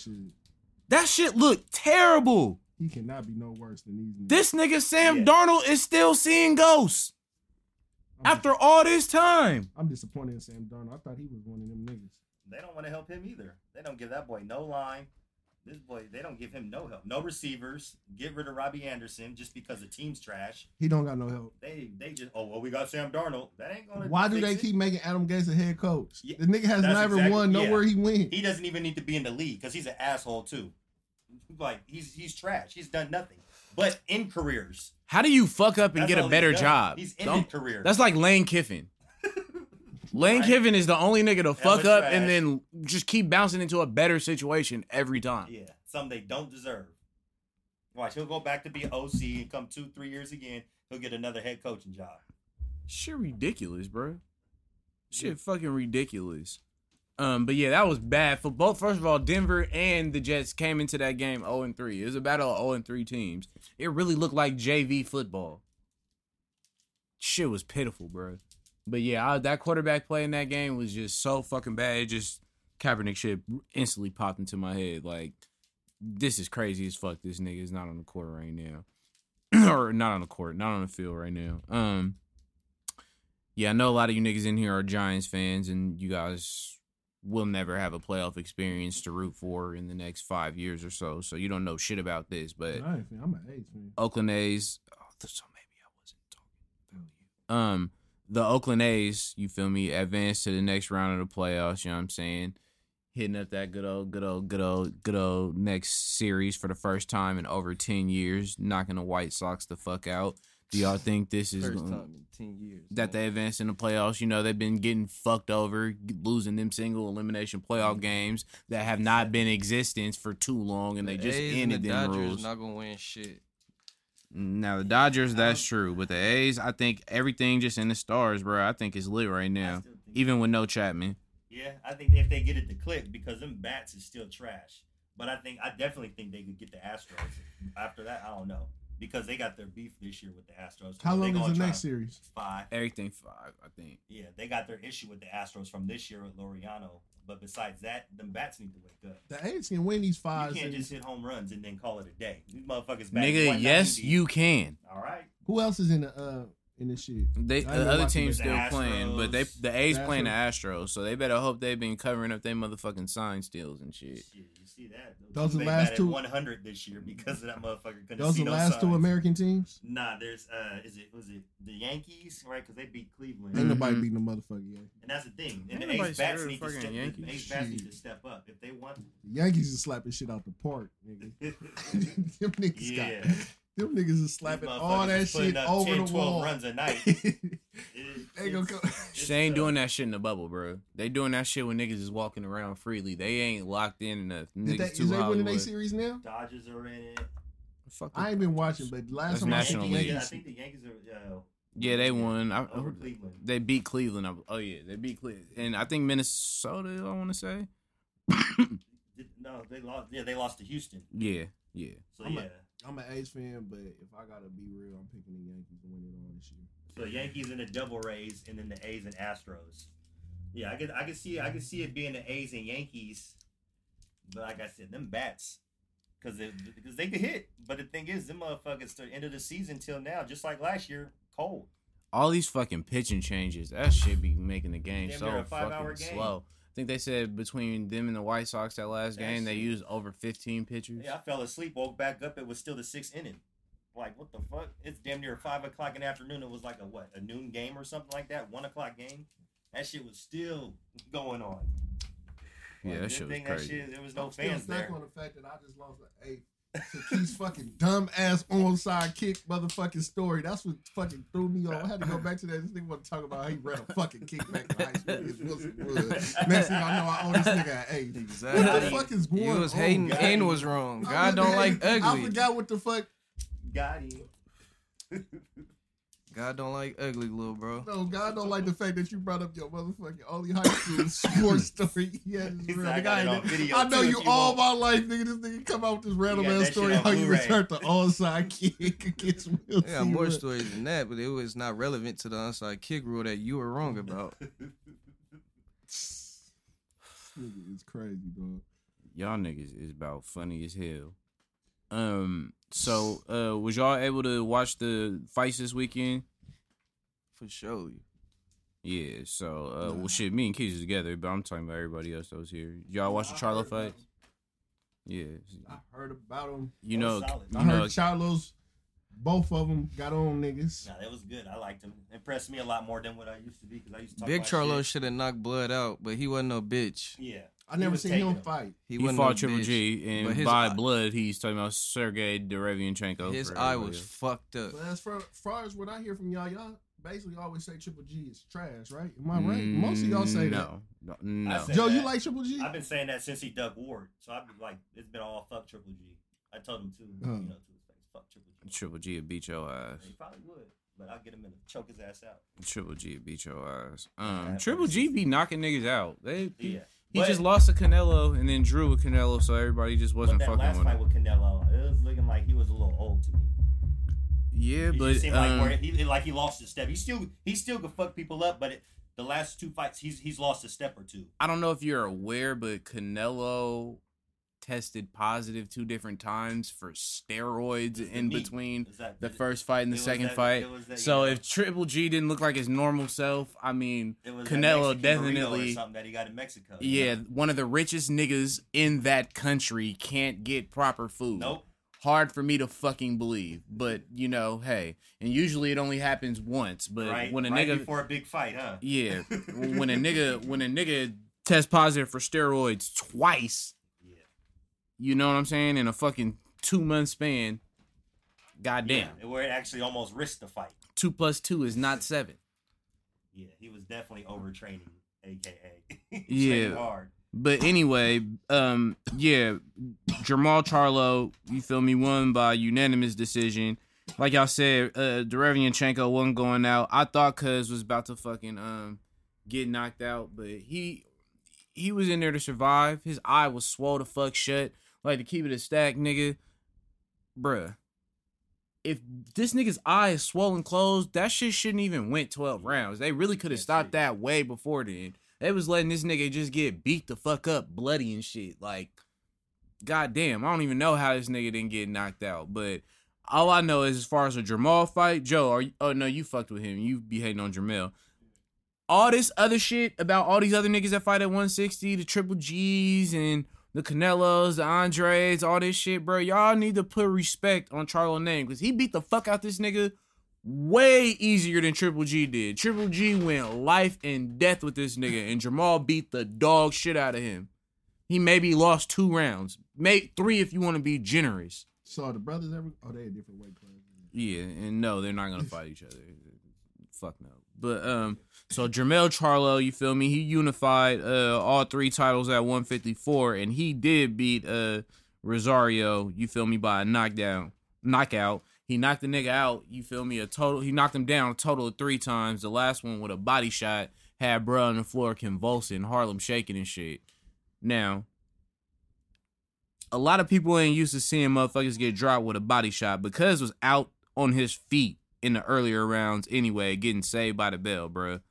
That shit looked terrible. He cannot be no worse than these. niggas. This nigga Sam Yeah. Darnold is still seeing ghosts after all this time. I'm disappointed in Sam Darnold. I thought he was one of them niggas. They don't want to help him either. They don't give that boy no line. This boy, they don't give him no help, no receivers. Get rid of Robbie Anderson just because the team's trash. He don't got no help. They, they just, oh well, we got Sam Darnold. That ain't gonna. Why do they it. keep making Adam Gase a head coach? Yeah, the nigga has never exactly- won yeah. nowhere he went. He doesn't even need to be in the league because he's an asshole too. Like he's he's trash. He's done nothing. But in careers, How do you fuck up and That's get all a better he's done. job? He's Don't- career. That's like Lane Kiffin. Lane Right. Kiffin is the only nigga to fuck was up trash. and then just keep bouncing into a better situation every time. yeah, some they don't deserve. Watch, he'll go back to be OC and come two, three years again. He'll get another head coaching job. Shit ridiculous, bro. Shit fucking ridiculous. Um, but yeah, that was bad for both. First of all, Denver and the Jets came into that game 0 and 3. It was a battle of 0 and 3 teams. It really looked like JV football. Shit was pitiful, bro. But yeah, I, that quarterback play in that game was just so fucking bad. It just Kaepernick shit instantly popped into my head. Like, this is crazy as fuck. This nigga is not on the court right now, or not on the court, not on the field right now. Um, yeah, I know a lot of you niggas in here are Giants fans, and you guys will never have a playoff experience to root for in the next five years or so. So you don't know shit about this. But nice, I'm an A's. Oakland A's. Oh, so maybe I wasn't talking about you. Um, the Oakland A's, you feel me, advance to the next round of the playoffs. You know what I'm saying? Hitting up that good old, good old, good old, good old next series for the first time in over ten years, knocking the White Sox the fuck out. Do y'all think this is First gonna- time in ten years. that they advanced in the playoffs. You know, they've been getting fucked over, losing them single elimination playoff mm-hmm. games that have not been existence for too long, and they just A's ended the them Dodgers rules. not gonna win shit. now the Dodgers, that's true, but the A's, I think everything just in the stars, bro. I think is lit right now, even with no Chapman. Yeah, I think if they get it to click because them bats is still trash. But I think I definitely think they could get the Astros. After that, I don't know because they got their beef this year with the Astros. How long is the next series? Five. Everything five, I think. Yeah, they got their issue with the Astros from this year with Laureano. But besides that, them bats need to wake up. The A's can win these You five. can't just hit home runs and then call it a day. These motherfuckers batting Nigga, yes, you can. All right. Who else is in the uh in this shit? They the other team's the still playing, but they the A's The playing the Astros, so they better hope they've been covering up their motherfucking sign steals and shit. Shit, you see that? Those are the last batted two- 100 this year because of that motherfucker. couldn't Those see are the no last two. American teams. Nah, there's uh, is it was it the Yankees right? Because they beat Cleveland, Ain't nobody Mhm. beating the motherfucker yet. and that's the thing. And Ain't the A's bats need to step. Yankees. The A's bats need to step up if they want. The Yankees is slapping shit out the park, nigga. them niggas yeah, got them niggas is slapping all that shit over 10, the 12 wall. runs a night. It- Ain't gonna come. It's, They ain't doing that shit in the bubble, bro. They doing that shit when niggas is walking around freely. They ain't locked in enough. Niggas they, too is they winning Hollywood. their series now? Dodgers are in it. Fuck I ain't been watching, but last That's time I National think the League. Yeah, I Yankees, think the Yankees are. Uh, Yeah, they won. I, over Cleveland. they beat Cleveland. I- Oh yeah, they beat Cleveland, and I think Minnesota. I want to say. No, they lost. Yeah, they lost to Houston. Yeah, yeah. So I'm a- yeah, I'm an A's fan, but if I gotta be real, I'm picking the Yankees to win it all this year. so Yankees and the Devil Rays, and then the A's and Astros. Yeah, I could, I could see, I could see it being the A's and Yankees, but like I said, them bats, because because they could hit. But the thing is, them motherfuckers, the end of the season till now, just like last year, cold. All these fucking pitching changes. That should be making the game Damn so near a five-hour fucking game. slow. I think they said between them and the White Sox that last That game, they used over 15 pitchers. Yeah, I fell asleep, woke back up. It was still the sixth inning. Like what the fuck? It's damn near five o'clock in the afternoon. It was like a what? A noon game or something like that. One o'clock game. That shit was still going on. Yeah, that shit was thing crazy. shit, there was no I'm still fans stuck there. on the fact that I just lost an eight. To Keith's fucking dumb ass onside kick motherfucking story. That's what fucking threw me off. I had to go back to that. This nigga want to talk about how he ran a fucking kickback in high school against Wilson Wood. Next thing I know, I owe this nigga an eight. Exactly. What the fuck is going You was on? hating God. and was wrong. I God don't like hating- I forgot what the fuck. Got him. God don't like ugly, little bro. No, God don't like the fact that you brought up your motherfucking only high school sports story. Yeah, this He's real. like, I Nigga, I, video, I know you you all want. my life, nigga. This nigga come out with this random ass story how you Blu-ray. returned the onside kick against Will I got more Seymour. stories than that, but it was not relevant to the onside kick rule that you were wrong about. Nigga is crazy, bro. Y'all niggas is about funny as hell. Um. So, uh, was y'all able to watch the fights this weekend? For sure. Yeah. So, uh, Nah. well, shit, me and Keys is together, but I'm talking about everybody else that was here. Y'all watch the Charlo heard fight? Yeah. I heard about him. You know, was solid. you I heard know, Charlos, both of them got on niggas. Nah, that was good. I liked him. Impressed me a lot more than what I used to be because I used to talk Big my Charlo should have knocked blood out, but he wasn't no bitch. Yeah. I never was seen him him. fight. He, he, fought Triple bitch. G, and his by eye- blood, he's talking about Sergey Derevyanchenko. His eye was fucked up. But as far, far as what I hear from y'all, y'all basically always say Triple G is trash, right? Am I right? Most of y'all say that. no, no, no. said- Joe, you like Triple G? I've been saying that since he dug Ward. So I've been like, it's been all fuck Triple G. I told him too, Uh. you know, to his face, fuck Triple G. Triple G would beat your ass. He probably would, but I'll get him in and choke his ass out. Triple G would beat your ass. Um, that's Triple G be knocking niggas out. They Yeah. He But- just lost to Canelo and then drew with Canelo, so everybody just wasn't but that fucking last with fight him. with Canelo, it was looking like he was a little old to me. Yeah, He but seemed like um, where he like he lost a step. He still he still could fuck people up, but it, the last two fights he's he's lost a step or two. I don't know if you're aware, but Canelo tested positive two different times for steroids in between that the first fight and the second that- fight. that, So know, if Triple G didn't look like his normal self, I mean, Canelo definitely- something that he got in Mexico. yeah, know? one of the richest niggas in that country can't get proper food. Nope. Hard for me to fucking believe, but you know, hey, and usually it only happens once. But right. when a right nigga, before a big fight, huh? yeah, when a nigga, when a nigga tests positive for steroids twice. You know what I'm saying, in a fucking two month span. Goddamn, Yeah, where it actually almost risked the fight. two plus two is not seven. Yeah, he was definitely overtraining, aka Yeah. hard. But anyway, um, yeah, Jermall Charlo, you feel me, won by unanimous decision. Like y'all said, uh, Derevyanchenko wasn't going out. I thought Cuz was about to fucking um get knocked out, but he he was in there to survive. His eye was swollen to fuck shut. Like to keep it a stack, nigga, bruh. If this nigga's eye is swollen closed, that shit shouldn't even went twelve rounds. They really could have stopped that way before then. They was letting this nigga just get beat the fuck up, bloody and shit. Like, goddamn, I don't even know how this nigga didn't get knocked out. But all I know is, as far as a Jermall fight, Joe, are you, oh no, you fucked with him. You be hating on Jamel. All this other shit about all these other niggas that fight at 160, the Triple G's and the Canelos, the Andres, all this shit, bro. Y'all need to put respect on Charlo name because he beat the fuck out this nigga way easier than Triple G did. Triple G went life and death with this nigga, and Jermall beat the dog shit out of him. He maybe lost two rounds, may three if you want to be generous. So are the brothers ever? Oh, they a different weight class. Yeah, and no, they're not gonna fight each other. fuck no. But um, so Jermell Charlo, you feel me? He unified uh all three titles at 154, and he did beat uh Rosario, you feel me, by a knockdown, knockout. He knocked the nigga out, you feel me, a total. He knocked him down a total of three times. The last one with a body shot had bruh on the floor convulsing, Harlem shaking and shit. Now, a lot of people ain't used to seeing motherfuckers get dropped with a body shot because was out on his feet in the earlier rounds anyway, getting saved by the bell, bruh.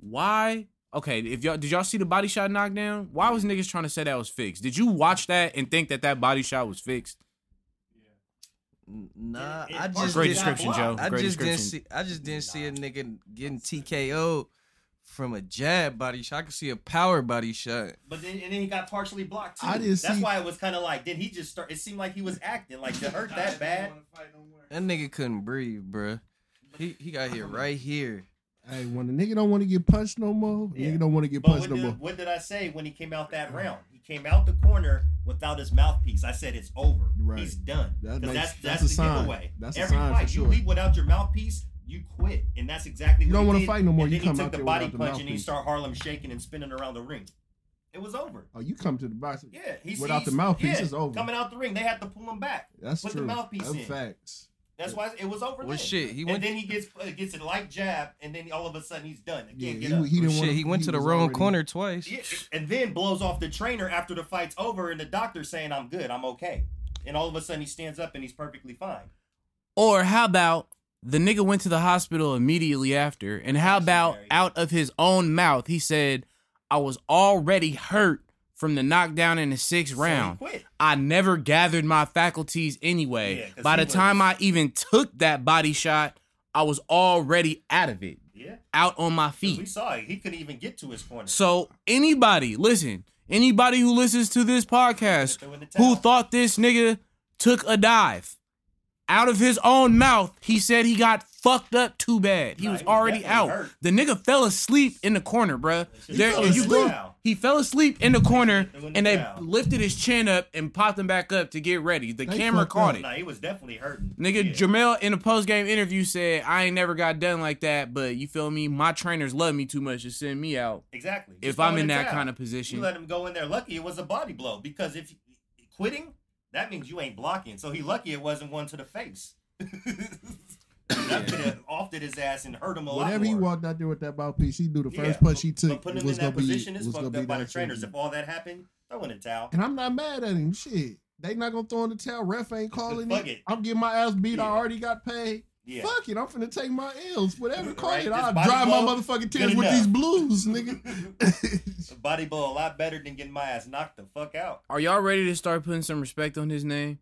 Why? Okay, if y'all did y'all see the body shot knockdown? Why was niggas trying to say that was fixed? Did you watch that and think that that body shot was fixed? Nah, It- it I just Great description, Joe. I Great just didn't description. see. I just didn't see a nigga getting TKO from a jab body shot. I could see a power body shot. But then and then he got partially blocked too. I didn't That's see- why it was kind of like did he just start? It seemed like he was acting like to hurt that bad. That nigga couldn't breathe, bruh. He he got hit right here. Hey, when the nigga don't want to get punched no more, Yeah. nigga don't want to get But punched no did, more. what did I say when he came out that round? He came out the corner without his mouthpiece. I said it's over. Right. He's done. That makes- that's that's that's, a the sign. giveaway. That's a Every sign for fight sure. you leave without your mouthpiece, you quit, and that's exactly You what don't wanna fight no more, And you come he out the body without the punch and he started Harlem shaking and spinning around the ring. It was over. Oh, you come to the box. Yeah, he's Without sees- the mouthpiece, yeah, it's over. Coming out the ring, they had to pull him back. That's Put the true. mouthpiece That's in. facts. That's why it was over. Well, then. shit, he and went- then he gets uh, gets a light jab, and then all of a sudden he's done. He Yeah, can't he, up. he didn't Shit, want. he went to the wrong already- corner twice. Yeah, and then blows off the trainer after the fight's over, and the doctor saying, "I'm good, I'm okay." And all of a sudden he stands up and he's perfectly fine. Or how about the nigga went to the hospital immediately after, and how about out of his own mouth he said, "I was already hurt from the knockdown in the sixth So round. I never gathered my faculties anyway. Yeah, By he the time I even took that body shot, I was already out of it, Yeah, out on my 'Cause we feet. saw it. He couldn't even get to his corner. So anybody, listen, anybody who listens to this podcast Throw in the who thought this nigga took a dive out of his own mouth, he said he got fucked up too bad. He Nah, was he already out. hurt. The nigga fell asleep in the corner, bruh. He There, fell you asleep. go, he fell asleep in the corner, Threw in the and they towel. lifted his chin up and popped him back up to get ready. The They camera caught up. it. Nah, he was definitely hurting. Nigga, Yeah. Jamel in a post game interview said, "I ain't never got done like that, but you feel me? My trainers love me too much to send me out exactly. if I'm in that towel. kind of position, You position." let him go in there. Lucky it was a body blow because if quitting, that means you ain't blocking. So he lucky it wasn't one to the face. that could have offed his ass and hurt him a Whenever lot he walked out there with that mouthpiece, he knew the Yeah, first punch he took but putting him was in that gonna be position is fucked up by the trainers. shit. If all that happened, throw in the towel. And I'm not mad at him. Shit, they not gonna throw in the towel. Ref ain't calling Fuck it. it. I'm getting my ass beat. I already got paid. Yeah. Fuck it, I'm finna take my L's. Whatever, call Right, it. this I'll body dry my motherfucking tears with these blues, nigga. A body blow a lot better than getting my ass knocked the fuck out. Are y'all ready to start putting some respect on his name?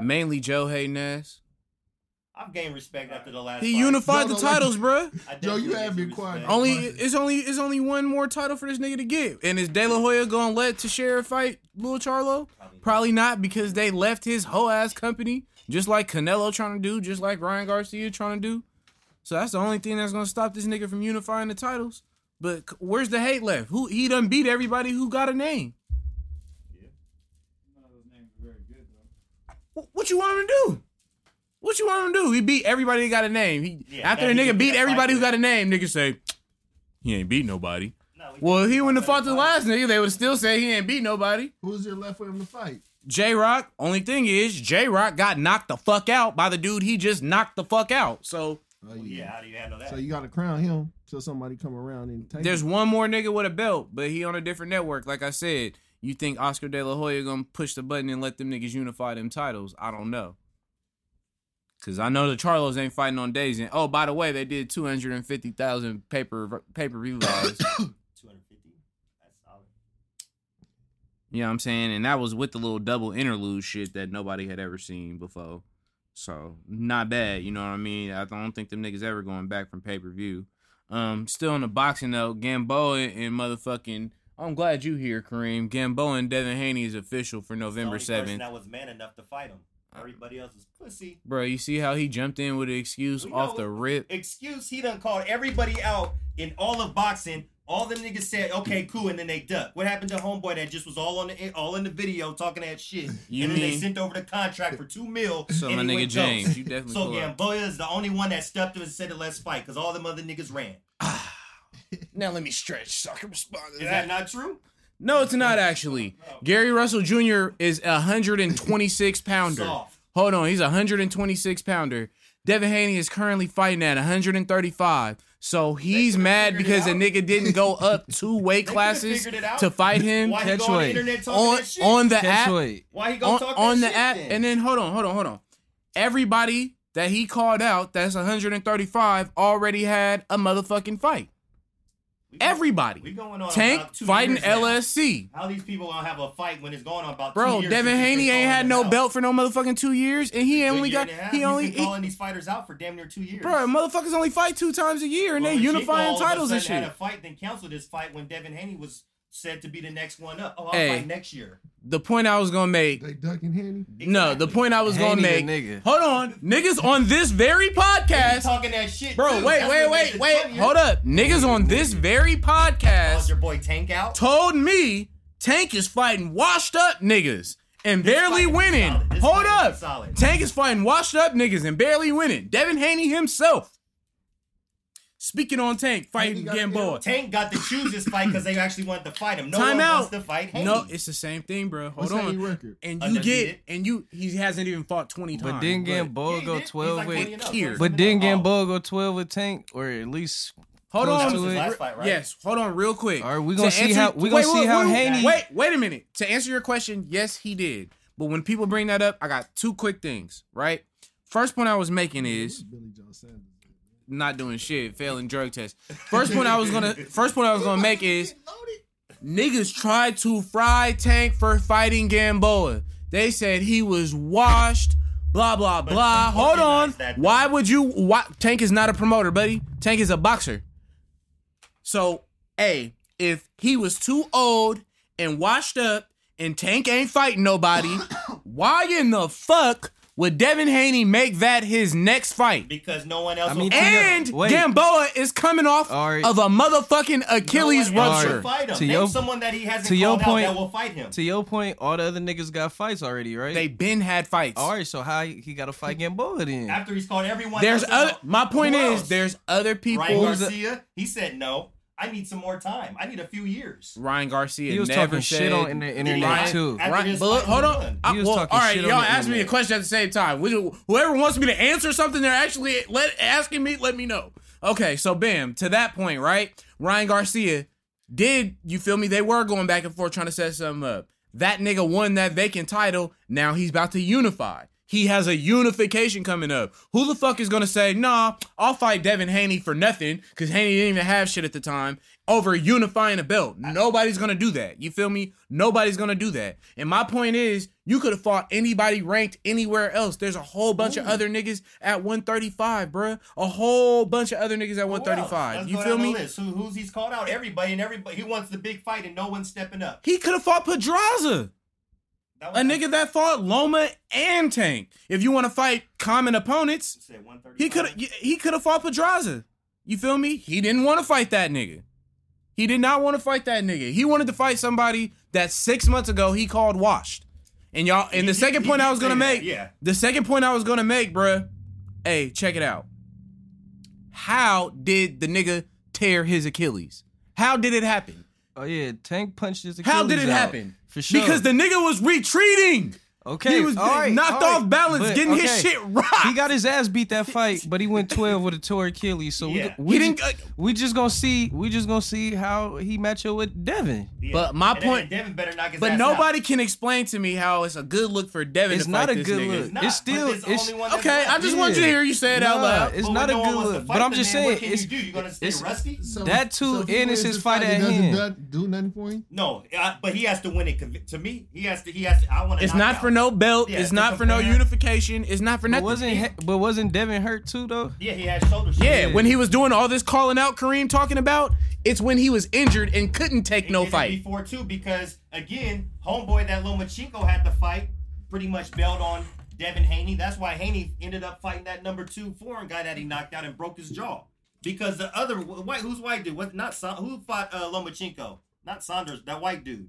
Mainly Joe hating ass. I've gained respect after the last. He fight. unified No, the no, titles, bruh. I Joe, you definitely have get been quiet. Only it's only it's only one more title for this nigga to get, and is De La Hoya gonna let Teixeira fight Lil Charlo? Probably not. Probably not because they left his whole ass company, just like Canelo trying to do, just like Ryan Garcia trying to do. So that's the only thing that's gonna stop this nigga from unifying the titles. But where's the hate left? Who he done beat everybody who got a name. Yeah. None of those names are very good Wh- What you want him to do? What you want him to do? He beat everybody that got a name. He Yeah, after that the nigga beat everybody who fight got a name, niggas say he ain't beat nobody. No, he Well, he wouldn't have beat fought the last nigga. They would still say he ain't beat nobody. Who's there left for him to fight? J Rock. Only thing is, J Rock got knocked the fuck out by the dude he just knocked the fuck out. So Oh, Yeah, how do you handle that? So you got to crown him till somebody come around and take. there's him. one more nigga with a belt, but he on a different network. Like I said, you think Oscar De La Hoya gonna push the button and let them niggas unify them titles? I don't know. Cause I know the Charlos ain't fighting on days. And oh, by the way, they did two hundred and fifty thousand paper pay per view lives. 250. That's solid. You know what I'm saying? And that was with the little double interlude shit that nobody had ever seen before. So not bad, you know what I mean? I don't think them niggas ever going back from pay per view. Um, still on the boxing though, Gamboa and motherfucking. I'm glad you here, Kareem. Gamboa and Devin Haney is official for November seventh. That was man enough to fight him. Everybody else was pussy. Bro, you see how he jumped in with an excuse We off know the rip? Excuse, he done called everybody out in all of boxing All the niggas said, okay, cool, and then they duck. What happened to homeboy that just was all on the all in the video talking that shit, You and then they sent over the contract for two mil. So and my he nigga went James, ghost. you definitely So pull up. Gamboa is the only one that stepped up and said, "Let's fight," because all them other niggas ran. Now let me stretch so I can respond to Is that not true? No, it's not actually. Gary Russell Jr. is a 126 pounder. Soft. Hold on, he's a 126 pounder. Devin Haney is currently fighting at 135. So he's mad because it a nigga didn't go up two weight classes figured it out. to fight him Why he Catch go on the weight. internet talking on that shit? on the Catch app weight. Why he gonna on, talk on that the shit app then? and then hold on, hold on, hold on. Everybody that he called out that's 135 already had a motherfucking fight. Everybody. We going on Tank fighting now. LSC. How these people gonna have a fight when it's going on about Bro, Devin Haney ain't had no out? belt for no motherfucking two years, and he only got and a half. he He's only he, calling these fighters out for damn near two years. bro motherfuckers only fight two times a year, and Well, they unifying all of a titles and shit. Had a fight, then canceled his fight when Devin Haney was said to be the next one up. Oh, I'll Hey. fight next year. The point I was gonna make, They ducking Henny. no, the point I was gonna make. nigga. Hold on, niggas on this very podcast, talking that shit, bro. too. Wait, That's wait, wait, wait. funnier. Hold up, niggas on this very podcast your boy Tank out. told me Tank is fighting washed up niggas and barely winning. Hold up. Tank is fighting washed up niggas and barely winning. Devin Haney himself. Speaking on Tank fighting got Gamboa. Tank got to choose his fight because they actually wanted to fight him. No Time one out. wants to fight Haney. No, it's the same thing, bro. Hold What's on. Record? And you Undefeated. get and you he hasn't even fought twenty times. But didn't Yeah, Gamboa he go did. He's 12 like with 20 and up, Here. But didn't and up. Gamboa go 12 with Tank? Or at least Hold close on. That was to it? last fight, right? Yes, hold on real quick. All right, we To gonna see answer- how- we gonna wait, see wait, how wait, Haney- Wait, wait a minute. To answer your question, yes, he did. But when people bring that up, I got two quick things, right? First point I was making is Billy Joe Saunders. Not doing shit, failing drug tests. First point I was gonna first point I was gonna make is niggas tried to fry Tank for fighting Gamboa. They said he was washed, blah blah blah. Hold on. recognized that, though. Why would you why Tank is not a promoter, buddy. Tank is a boxer. So, a if he was too old and washed up and Tank ain't fighting nobody, why in the fuck would Devin Haney make that his next fight? Because no one else. I will mean, fight to your- And Wait. Gamboa is coming off All right. of a motherfucking Achilles no one else rupture. will fight him. To Name your- someone that he hasn't to your called point- out that will fight him. To your point, all the other niggas got fights already, right? They been had fights. all right, so how he, he got to fight Gamboa then? After he's called everyone. There's else other. out. My point Who is, else? there's other people. Ryan Who's the- Garcia. He said no. I need some more time. I need a few years. Ryan Garcia he was never talking said, shit on the internet Ryan- too. After Right, his but look, hold on. won. I- was well, talking all right, shit y'all the ask me a question at the same time. Whoever wants me to answer something, they're actually let, asking me. Let me know. Okay, so bam, to that point, right? Ryan Garcia did you feel me? They were going back and forth trying to set something up. That nigga won that vacant title. Now he's about to unify. He has a unification coming up. Who the fuck is gonna say, nah, I'll fight Devin Haney for nothing, because Haney didn't even have shit at the time, over unifying a belt. Nobody's gonna do that. You feel me? Nobody's gonna do that. And my point is, you could have fought anybody ranked anywhere else. There's a whole bunch of other niggas at 135, bruh. A whole bunch of other niggas at 135. Let's You feel me? Who, who's he's called out? Everybody and everybody. He wants the big fight and no one's stepping up. He could have fought Pedraza. That A nigga that fought Loma and Tank. If you want to fight common opponents, he could he could have fought Pedraza. You feel me? He didn't want to fight that nigga. He did not want to fight that nigga. He wanted to fight somebody that six months ago he called washed. And y'all, and the He- second he point did I was gonna say that, make, yeah. the second point I was gonna make, bruh. Hey, check it out. How did the nigga tear his Achilles? How did it happen? oh yeah, Tank punched his Achilles How did it out, happen? For sure. Because the nigga was retreating. Okay, he was all right, knocked all right, off balance, but, getting his shit rocked. He got his ass beat that fight, but he went 12 with a tore Achilles. So Yeah. we, we, didn't- just, we just gonna see we just gonna see how he match up with Devin. Yeah. But my And- point- and Devin better knock his But ass nobody can explain to me how it's a good look for Devin It's to not fight a this good nigga. look. It's, not, It's still- but there's it's- only one Okay. I just want you to hear you say it out loud. It's But not a no good one wants to look. But I'm just saying, what can it's you do? You gonna stay it's- rusty? That too, and it's his fight at doesn't hand. Do, do nothing for him. No, but he has to win it. To me, he has to. He has to. I want to. It's not for no belt. Yeah, it's to not for no compare- unification. It's not for But nothing. wasn't he- but wasn't Devin hurt too though? Yeah, he had shoulder. yeah, shit. when he was doing all this calling out Kareem talking about, it's when he was injured and couldn't take He no fight. before too because again, homeboy that Lomachenko had to fight pretty much bailed on Devin Haney. That's why Haney ended up fighting that number two foreign guy that he knocked out and broke his jaw. because the other white who's white dude? What not Sa- who fought uh, Lomachenko? Not Saunders, that white dude.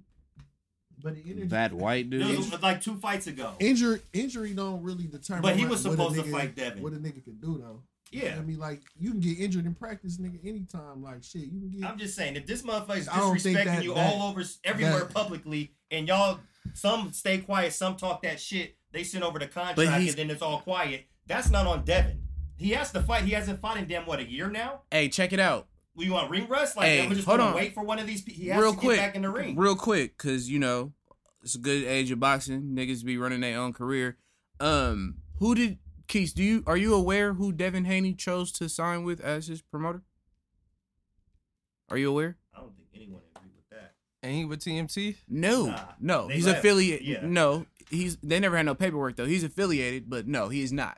But the energy, That white It dude. was like two fights ago. injury injury don't really determine. But he what- was what a supposed to nigga- fight Devin. What a nigga can do though. Yeah. I mean, like you can get injured in practice, nigga, anytime. Like shit, you can get. I'm just saying, if this motherfucker's I disrespecting that- you that- all over everywhere that- publicly, and y'all some stay quiet, some talk that shit, they send over the contract, and then it's all quiet. That's not on Devin. He has to fight. He hasn't fought in damn what a year now. Hey, check it out. Well, you want ring rust? Like Hey, we're just hold gonna on. wait for one of these. pe- He has real to quick, get back in the ring. real quick, cause you know it's a good age of boxing. Niggas be running their own career. Um, who did Keith? Do you are you aware who Devin Haney chose to sign with as his promoter? Are you aware? I don't think anyone agree with that. Ain't he with TMT? No, Nah, no, he's left. affiliated. Yeah. No, he's they never had no paperwork though. He's affiliated, but no, he is not.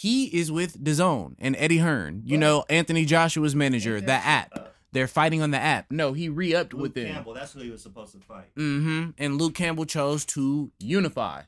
He is with DAZN and Eddie Hearn. You know Anthony Joshua's manager. The app. They're fighting on the app. No, he re-upped Luke with them. Campbell, that's who he was supposed to fight. Mm-hmm. And Luke Campbell chose to unify,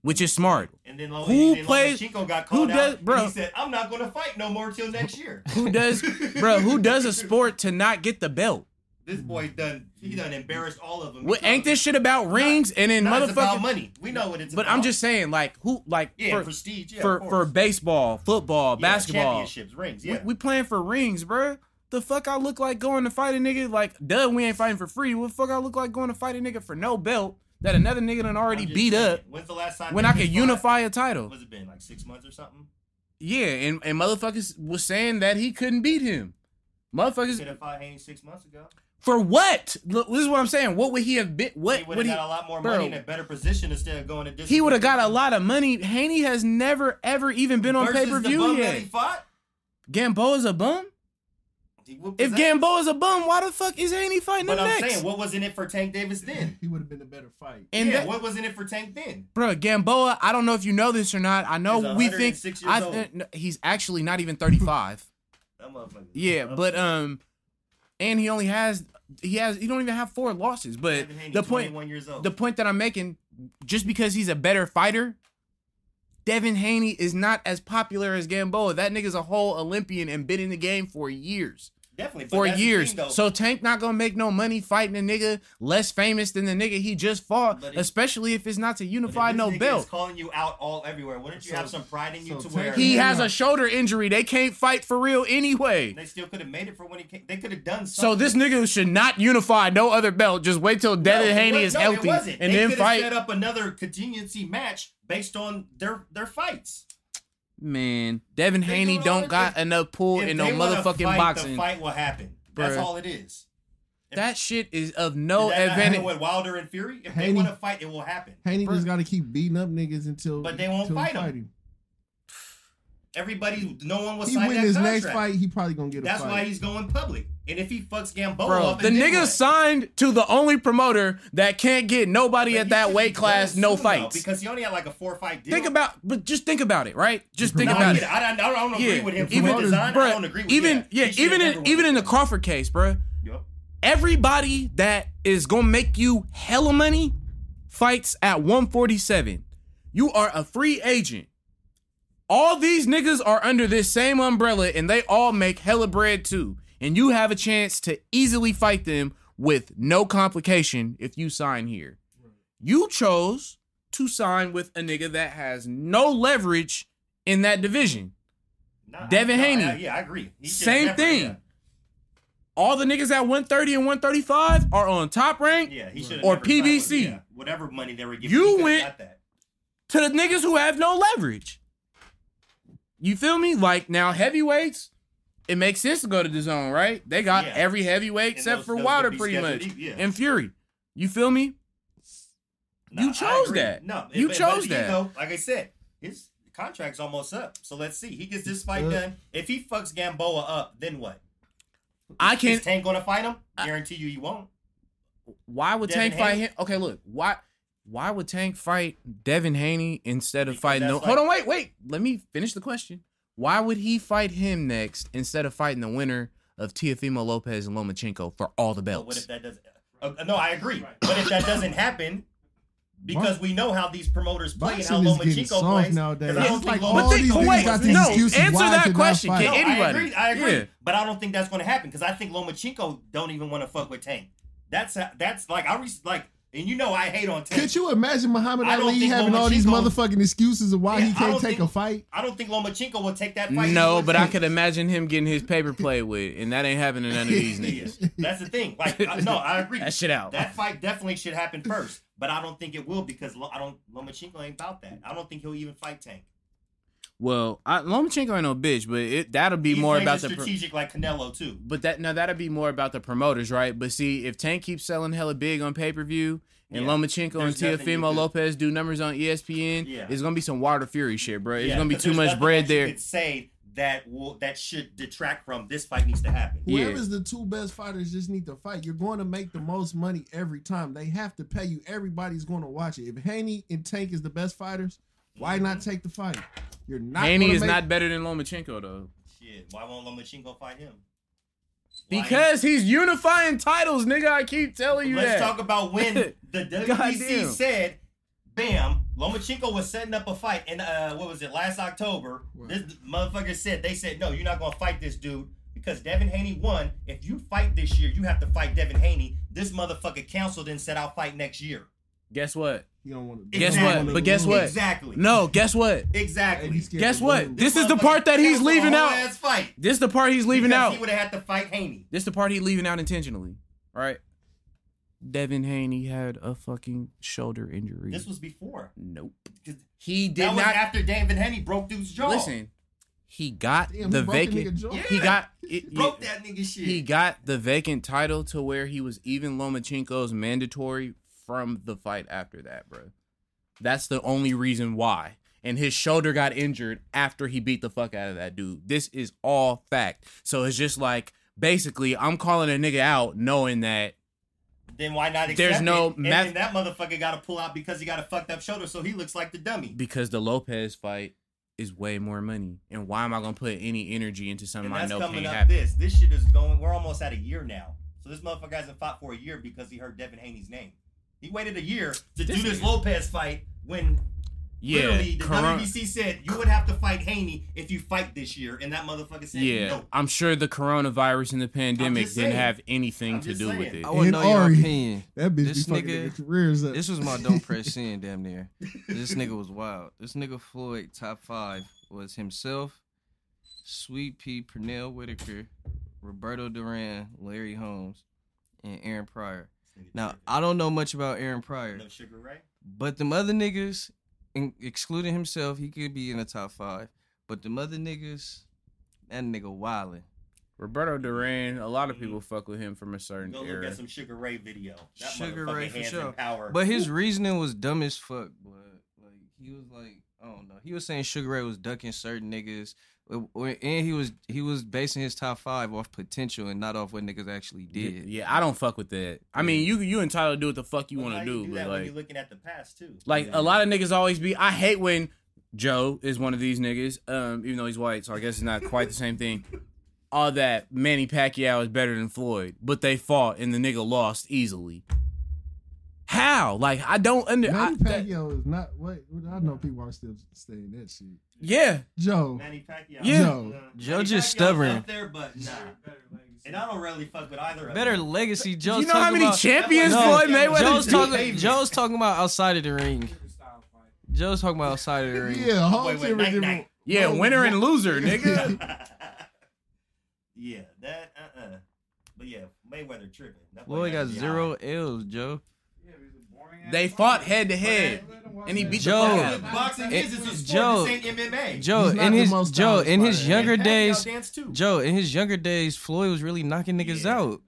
which is smart. And then Lo- Who then plays- Lomachenko got who called does- out. bro. and he said, "I'm not going to fight no more till next year." Who does, bro? Who does a sport to not get the belt? This mm. boy done he done embarrassed all of them. What ain't this shit about rings and then about money. We know what it's about. But about. I'm just saying, like, who, like, yeah, for, prestige. Yeah, for for baseball, football, Yeah, basketball, championships, rings. Yeah, we, we playing for rings, bro. The fuck I look like going to fight a nigga? Like, duh, we ain't fighting for free. What the fuck I look like going to fight a nigga for no belt that another nigga done already beat saying, up When's the last time when I could unify a title? What's it been like six months or something? Yeah, and, and motherfuckers was saying that he couldn't beat him. Motherfuckers Could have fought Haney six months ago. For what? Look, this is what I'm saying. What would he have been? What he would would have he? got a lot more bro. money in a better position instead of going to this. He would have got a lot of money. Haney has never ever even been on pay per view bum that yet. He fought. Gamboa's a bum. If his. Gamboa's a bum, why the fuck is Haney fighting But him I'm next? saying, what was in it for Tank Davis then? he would have been a better fight. and yeah, that, what was in it for Tank then? bro, Gamboa. I don't know if you know this or not. I know we think years I old. th- no, he's actually not even 35. That motherfucker. yeah, but um, and he only has he has he don't even have four losses. But the point 21 years old. the point that I'm making, just because he's a better fighter, Devin Haney is not as popular as Gamboa. That nigga's a whole Olympian and been in the game for years. Definitely but For years. thing, though. So Tank not gonna make no money fighting a nigga less famous than the nigga he just fought, But if- especially if it's not to unify no nigga is belt. calling you out all everywhere. Wouldn't you So- have some pride in you so to Tank- where He has a shoulder injury. They can't fight for real anyway. they still could have made it for when he came? They could have done So something. this nigga should not unify no other belt. Just wait till No, Devin it Haney was- is no, it healthy wasn't. and they then could have fight. set up another contingency match based on their their fights. Man, Devin They Haney do all don't that- got if- enough pull in no motherfucking fight, boxing. The fight will happen. That's Bruh. all it is. That shit is of no Did that not happen advantage. with Wilder and Fury? If they Haney- want to fight, it will happen. Haney Bro. just got to keep beating up niggas until. But they won't until fight him. Everybody, no one will He win his contract. next fight, he probably gonna get a fight. That's fight. why he's going public. And if he fucks Gamboa Bro, up, the nigga signed to the only promoter that can't get nobody But at that weight class, no soon, though, fights. because he only had like a four fight deal. Think about, but just think about it, right? Just think No, about get it. it. I, don't- I don't agree Yeah, with him. even, Even design, bruh, I don't agree with even yeah, yeah, even in even in the. Crawford case, bro. Yup. Everybody that is gonna make you hella money fights at 147. You are a free agent. All these niggas are under this same umbrella and they all make hella bread too. And you have a chance to easily fight them with no complication if you sign here. You chose to sign with a nigga that has no leverage in that division. Nah, Devin no, Haney. I- yeah, I agree. He Same thing. Yeah, All the niggas at 130 and 135 are on top rank yeah he should Or PBC. whatever money they were giving. You went- that. to the niggas who have no leverage. You feel me? Like now heavyweights, it makes sense to go to the zone, right? They got Yeah. every heavyweight And except those- for those Wilder, pretty much, yeah. and Fury. You feel me? Nah, You chose that. No, You but- chose but, that. You know, like I said, his contract's almost up. So let's see. He gets this fight Uh, done. If he fucks Gamboa up, then what? I can't. Tank gonna fight him? Guarantee you, he won't. Why would Devin Tank fight him? Okay, look. Why? Why would Tank fight Devin Haney instead of Because fighting? The, that's hold on, wait, wait. Let me finish the question. Why would he fight him next instead of fighting the winner of Teofimo Lopez and Lomachenko for all the But what belts? if that doesn't? Uh, no, I agree. But if that doesn't happen, Because we know how these promoters play and how Boxing is Lomachenko soft plays. nowadays. 'cause I don't like Lomachenko- But think, these but wait, got these no, excuses answer that question. fight. Can No, anybody? I agree. I agree. Yeah. But I don't think that's going to happen because I think Lomachenko don't even want to fuck with Tank. That's that's like I re- like, and you know I hate on Tank. Could you imagine Muhammad Ali think having all these motherfucking excuses of why Yeah, he can't take think- a fight? I don't think Lomachenko will take that fight. No, but I could imagine him getting his paper played with, and that ain't happening to none of these niggas. That's the thing. Like, I, no, I agree. That shit out. That fight definitely should happen first, but I don't think it will because I don't. Lomachenko ain't about that. I don't think he'll even fight Tank. Well, I, Lomachenko ain't no bitch, but it that'll be He more about it the. Pro- strategic like Canelo too. but that no, that'll be more about the promoters, right? But see, if Tank keeps selling hella big on pay per view, and Yeah. Lomachenko and There's nothing you Teofimo could- Lopez do numbers on ESPN, Yeah. it's gonna be some Wilder Fury shit, bro. It's Yeah, gonna be too much bread that you there. Could say that will that should detract from this fight needs to happen. Yeah. Whoever's the two best fighters just need to fight. You're going to make the most money every time. They have to pay you. Everybody's going to watch it. If Haney and Tank is the best fighters, why not take the fight? You're not. Haney is make- not better than Lomachenko though, Shit, why won't Lomachenko fight him? Why- because he's unifying titles, nigga. I keep telling you Let's that. talk about when the WBC said, "Bam." Lomachenko was setting up a fight, and uh, what was it? Last October, Right. this motherfucker said they said, "No, you're not gonna fight this dude." Because Devin Haney won. If you fight this year, you have to fight Devin Haney. This motherfucker canceled and said, "I'll fight next year." Guess what? You don't want to. Guess Exactly. what? But guess what? Exactly. No, guess what? Exactly. Guess what? This is the part that he's leaving out. Fight. This is the part he's leaving Because out. He would have had to fight Haney. This is the part he leaving out intentionally. All right. Devin Haney had a fucking shoulder injury. This was before. nope. 'Cause He did That was not after Devin Haney broke dude's jaw. listen. He got Damn, the he vacant. nigga? Yeah. He got it, broke yeah, that nigga shit. He got the vacant title to where he was even Lomachenko's mandatory from the fight after that, bro. That's the only reason why. And his shoulder got injured after he beat the fuck out of that dude. This is all fact. So it's just like basically I'm calling a nigga out knowing that then why not There's no it? And then that motherfucker got to pull out because he got a fucked up shoulder, so he looks like the dummy. because the Lopez fight is way more money. And why am I gonna put any energy into something And I know coming can't up. happen? This this shit is going. We're almost at a year now. So this motherfucker hasn't fought for a year because he heard Devin Haney's name. He waited a year to This do this nigga- Lopez fight when Yeah, literally the Coron- WBC said you would have to fight Haney if you fight this year, and that motherfucker said yeah. no. I'm sure the coronavirus and the pandemic didn't saying. have anything I'm to do saying. with it. I want to And know your opinion. That bitch This be nigga- nigga careers up. This was my don't press in damn near. This nigga was wild. This nigga Floyd top five was himself, Sweet Pea, Pernell Whitaker, Roberto Duran, Larry Holmes, and Aaron Pryor. Now I don't know much about Aaron Pryor, no Sugar Ray. but them other niggas, in, excluding himself, he could be in the top five. But them other niggas, that nigga wildin'. Roberto Duran, a lot of people fuck with him from a certain Go look era. at some Sugar Ray video. That Sugar Ray for hands in sure. Power. But his reasoning was dumb as fuck. But like he was like, I don't know. He was saying Sugar Ray was ducking certain niggas, or- and he was he was basing his top five off potential and not off what niggas actually did. Yeah, I don't fuck with that. I mean, you you entitled to do what the fuck you want to do, that but when like you're looking at the past too. Like a lot of niggas always be. I hate when Joe is one of these niggas. Um, even though he's white, so I guess it's not quite the same thing. All that Manny Pacquiao is better than Floyd, but they fought and the nigga lost easily. How? Like I don't under. I, Manny that- Pacquiao is not. Wait, I know people are still saying that shit. yeah, Joe, Manny Pacquiao. Yeah. Joe. Joe just stubborn. Up there, but nah. And I don't really fuck with either of Better them. legacy. Joe. You know how many about, champions No, Floyd Mayweather? Joe's beat? talking. Joe's talking about outside of the ring. Joe's talking about outside of the ring. yeah, whole Wait, wait, two night, night. Yeah, winner and loser, nigga. yeah, that uh uh But yeah, Mayweather tripping. That Floyd got zero. L's, Joe. They fought head to head, and he beat Joe. the That's fuck out. boxing It- is. It's a sport. Joe- this ain't MMA. Joe in his most Joe in his stylish younger And days. Joe, in his younger days, Floyd was really knocking niggas Yeah. out.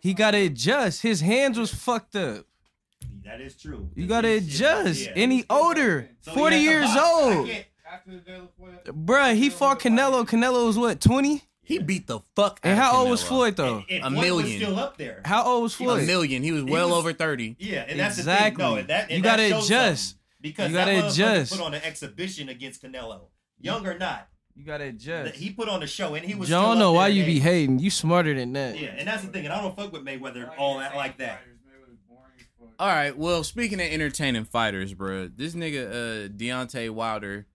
He got to adjust. His hands was fucked up. That is true. You got to adjust. Yeah. And he older, So 40 had to years box. Old. can't- Bruh, he fought Canelo. Canelo was what, 20? He beat the fuck. And out of how old was Floyd, though? and- and A Floyd million. Was still up there. How old was Floyd? A million. He was He well was- over thirty. Yeah, and that's Exactly. the thing. No, and that, and You gotta adjust. Because You that gotta adjust. put on an exhibition against Canelo. Young or not, You got to adjust. he put on a show, and he was. Joe, I still don't know why you in be hating. You smarter than that. Yeah, and that's the thing. And I don't fuck with Mayweather all that like that. All right. Well, speaking of entertaining fighters, bro, this nigga uh Deontay Wilder,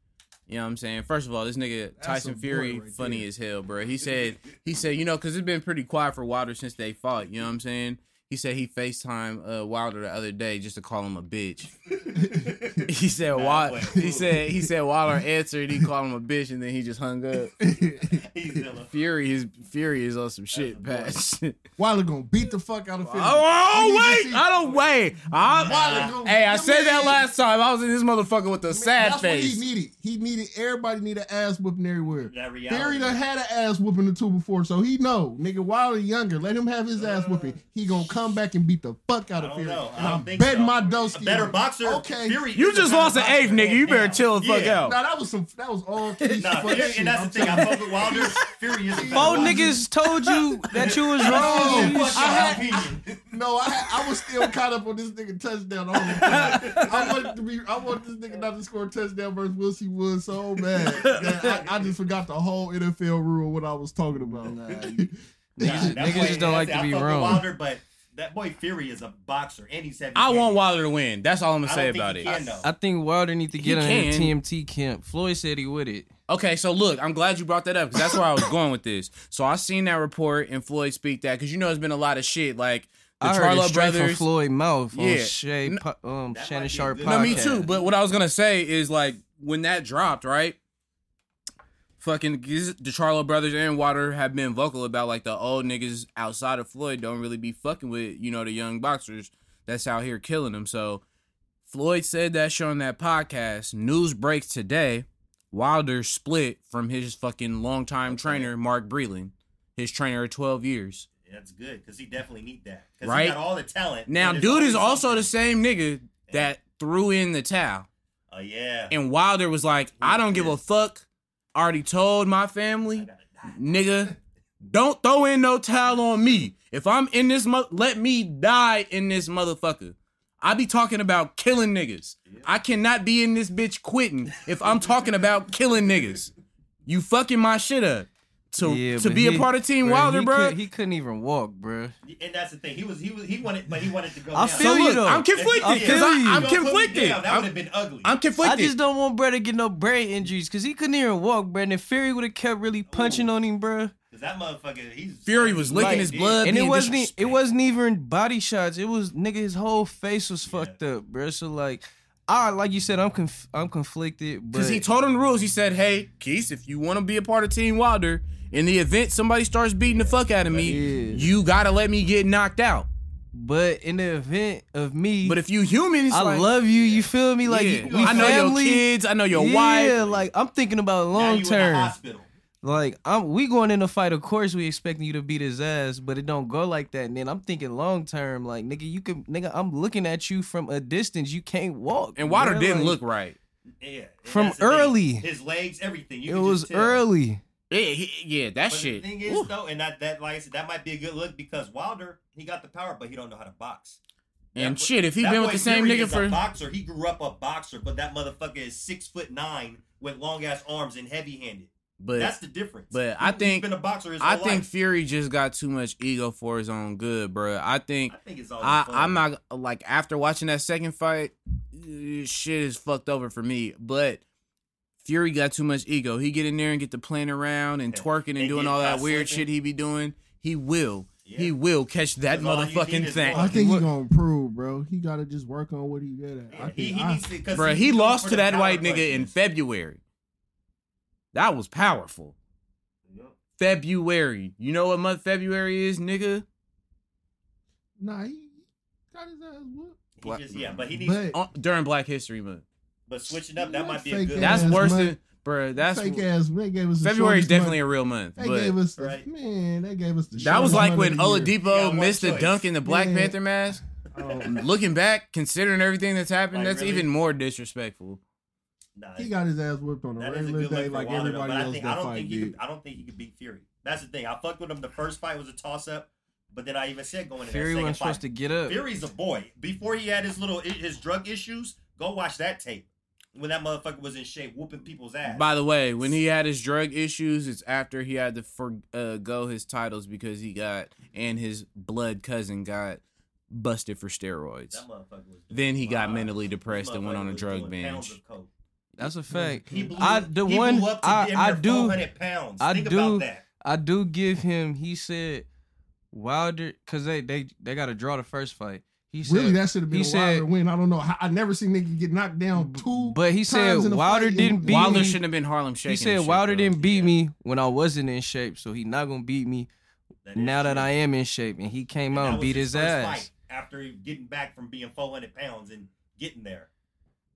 you know what I'm saying? First of all, this nigga That's Tyson Fury right funny there. as hell, bro. He said he said, you know, cuz it's been pretty quiet for Wilder since they fought, you know what I'm saying? He said he FaceTime uh, Wilder the other day just to call him a bitch. He said Nah, Wilder, boy. he said he said Wilder answered, he called him a bitch and then he just hung up. He's Zilla. Fury is Fury is on some shit, That's Pat. Wilder gonna beat the fuck out of Oh, Fury. oh, We wait! I don't wait. I'm, Wilder gonna- hey, I said that last time. I was in this motherfucker with a sad That's face. what he needed. He needed everybody need an ass whooping everywhere. That Fury done had an ass whooping the two before, so he know, nigga, Wilder younger. Let him have his ass whooping. He gonna come back and beat the fuck out I of don't Fury. know. I don't I'm think betting so. my A better boxer. Okay. Fury You is a just lost an eighth, nigga. You better chill the fuck Yeah. out. Nah, that was some. That was all. Nah, Fury, and that's I'm the thing. I telling fuck with Wilder. Fury is a better Four niggas told you that you was wrong. Fuck I had- opinion. No, I had, I was still caught up on this nigga touchdown. The time. I wanted to be. I wanted this nigga not to score a touchdown versus Wilson Wood so bad. that I, I just forgot the whole NFL rule what I was talking about. Nah, Niggas- that niggas just don't like to be wrong. Wilder, but that boy Fury is a boxer, and he's heavy. I want. Wilder to win. That's all I'm gonna I say don't think about he it. can, though. I think Wilder need to get He in can. TMT camp. Floyd said he would it. Okay, so look, I'm glad you brought that up because that's where I was going with this. So I seen that report and Floyd speak that because you know there's been a lot of shit like the I heard it Charlo straight from brothers. Floyd mouth on Yeah. Shay, N- po- um, That Shannon might be a Sharpe good- podcast. No, me too. But what I was gonna say is like when that dropped, right? Fucking the Charlo brothers and Water have been vocal about like the old niggas outside of Floyd don't really be fucking with you know the young boxers that's out here killing them. So Floyd said that shit on that podcast. News breaks today. Wilder split from his fucking longtime Okay. trainer Mark Breland, his trainer of twelve years. That's good because he definitely need that. Because Right. he got all the talent. Now, dude is also the same nigga that threw in the towel. Oh yeah. And Wilder was like, I don't give a fuck. Already told my family, nigga, don't throw in no towel on me. If I'm in this, mo- let me die in this motherfucker. I be talking about killing niggas. I cannot be in this bitch quitting if I'm talking about killing niggas. You fucking my shit up. To, Yeah, to but be a part of Team Bruh, Wilder, he bro. could- he couldn't even walk, bro. And that's the thing. He was he was he wanted, but he wanted to go. I down. feel so you though. I'm conflicted I because feel you. I'm You gonna put me conflicted. down, That would have been ugly. I'm conflicted. I just don't want bro to get no brain injuries because he couldn't even walk, bro. And if Fury would have kept really punching on him, bro. Because that motherfucker, he's Fury was licking Right. his blood. and it wasn't e- it wasn't even body shots. It was nigga his whole face was fucked up, bro. So like, I like you said, I'm conf- I'm conflicted, Because he told him the rules. He said, "Hey, Keith, if you want to be a part of Team Wilder, in the event somebody starts beating the fuck out of me, you gotta let me get knocked out. but in the event of me, But if you human, it's I like, love you. You feel me? Like yeah. we I know family. your kids. I know your yeah, wife. like I'm thinking about now long in the term. hospital. Like I'm, we going in a fight. Of course, we expecting you to beat his ass, but it don't go like that. And then I'm thinking long term. Like nigga, you can nigga. I'm looking at you from a distance. You can't walk. And Water bruh. didn't Like, look right. Yeah. and From that's the thing. early. his legs, everything. You It could was tell. early. Yeah, he- yeah, that But shit. the thing is, though, and that that like I said, that might be a good look because Wilder, he got the power, but he don't know how to box. And That- shit, if he been with the same Fury nigga for a boxer, he grew up a boxer, but that motherfucker is six foot nine with long ass arms and heavy handed. but That's the difference. but He- I he's think- been a boxer I think life. Fury just got too much ego for his own good, bro. I think I think it's all I, I'm not like after watching that second fight, eh, shit is fucked over for me. But Fury got too much ego. He get in there and get to playing around and Yeah. twerking and And doing all that weird slipping. shit he be doing. He will. Yeah. He will catch that That's all you need motherfucking thing. I think What- he gonna improve, bro. He gotta just work on what he good at. I Yeah, think he, he I- needs to, Bro, he goes lost to that white nigga in. February. That was powerful. Yep. February. You know what month February is, nigga? nah, he got his ass whooped. He just, yeah, but he needs. But Uh, during Black History Month. But switching up, that might be a fake good. That's worse month. than, bro. That's fake ass. They gave us February is definitely month. a real month. They But gave us the Right. man. They gave us the. That was like when of the year. You got Oladipo missed the choice. dunk in the Black Yeah. Panther mask. Oh, Looking back, considering everything that's happened, Like, that's really? even more disrespectful. Nah, he got his ass whipped on a That is a regular good look day, for like Wilder, everybody but I else think I that don't fight think he did. could, I don't think he could beat Fury. That's the thing. I fucked with him. The first fight was a toss up, but then I even said going into Fury that second wasn't fight, supposed to get up. Fury's a boy. Before he had his little his drug issues, go watch that tape when that motherfucker was in shape, whooping people's ass. By the way, when he had his drug issues, it's after he had to forgo uh, his titles because he got and his blood cousin got busted for steroids. That motherfucker was Then he got fine. mentally depressed and went on a drug binge. That's a fact. He blew, I the he one blew up to I I do pounds. I Think do- about that. I do give him. He said Wilder because they they they got to draw the first fight. He said, Really, that should have been he a Wilder win. I don't know. how- I never seen nigga get knocked down two. but he said in a Wilder didn't beat Wilder me. shouldn't have been Harlem shaking. He said shit, Wilder bro. didn't beat Yeah. me when I wasn't in shape, so he not gonna beat me That is now that true. I am in shape. And he came And out and beat his, first ass. fight after getting back from being 400 pounds and getting there.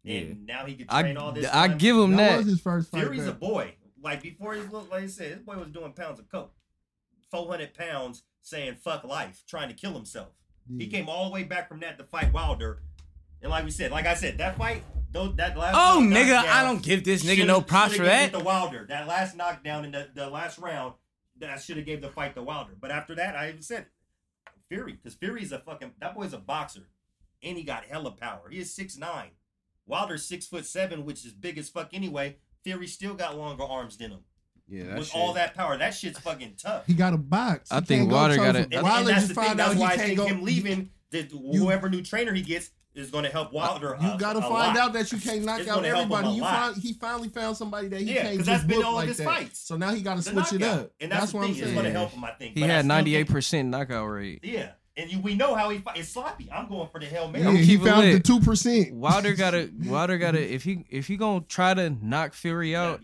And now he can I train all this. I time. give him that, that. was his first fight. Fury's a boy. Like before he looked like I said, this boy was doing pounds of coke. 400 pounds saying fuck life, trying to kill himself. He came all the way back from that to fight Wilder. And like we said, like I said, that fight, though that last Oh, nigga, I don't give this nigga no props for that. To Wilder, that last knockdown in the, the last round, that should have gave the fight to Wilder. But after that, I even said. Fury, because Fury's a fucking that boy's a boxer, and he got hella power. He is six nine. Wilder's six foot seven, which is big as fuck anyway. Fury still got longer arms than him. Yeah, with all that power, that shit's fucking tough. He got a box. I He think can't go Wilder gotta- for- And, and Wilder that's just the thing. That's out why I think go. him leaving, that whoever new trainer he gets is going to help Wilder. You gotta find lot. out that you can't knock It's out gonna help him everybody. You lot. find he finally found somebody that he Yeah, can't 'cause just that's been book all of like his that. fights. So now he got to The switch it up. and that's, that's the what I'm thing. It's going to help him, I think. He But had 98 percent knockout rate. Yeah, and you, we know how he fight. It's sloppy. I'm going for the hell Mary. Yeah, he found lit. the two percent. Wilder gotta Wilder gotta if he if he gonna try to knock Fury out,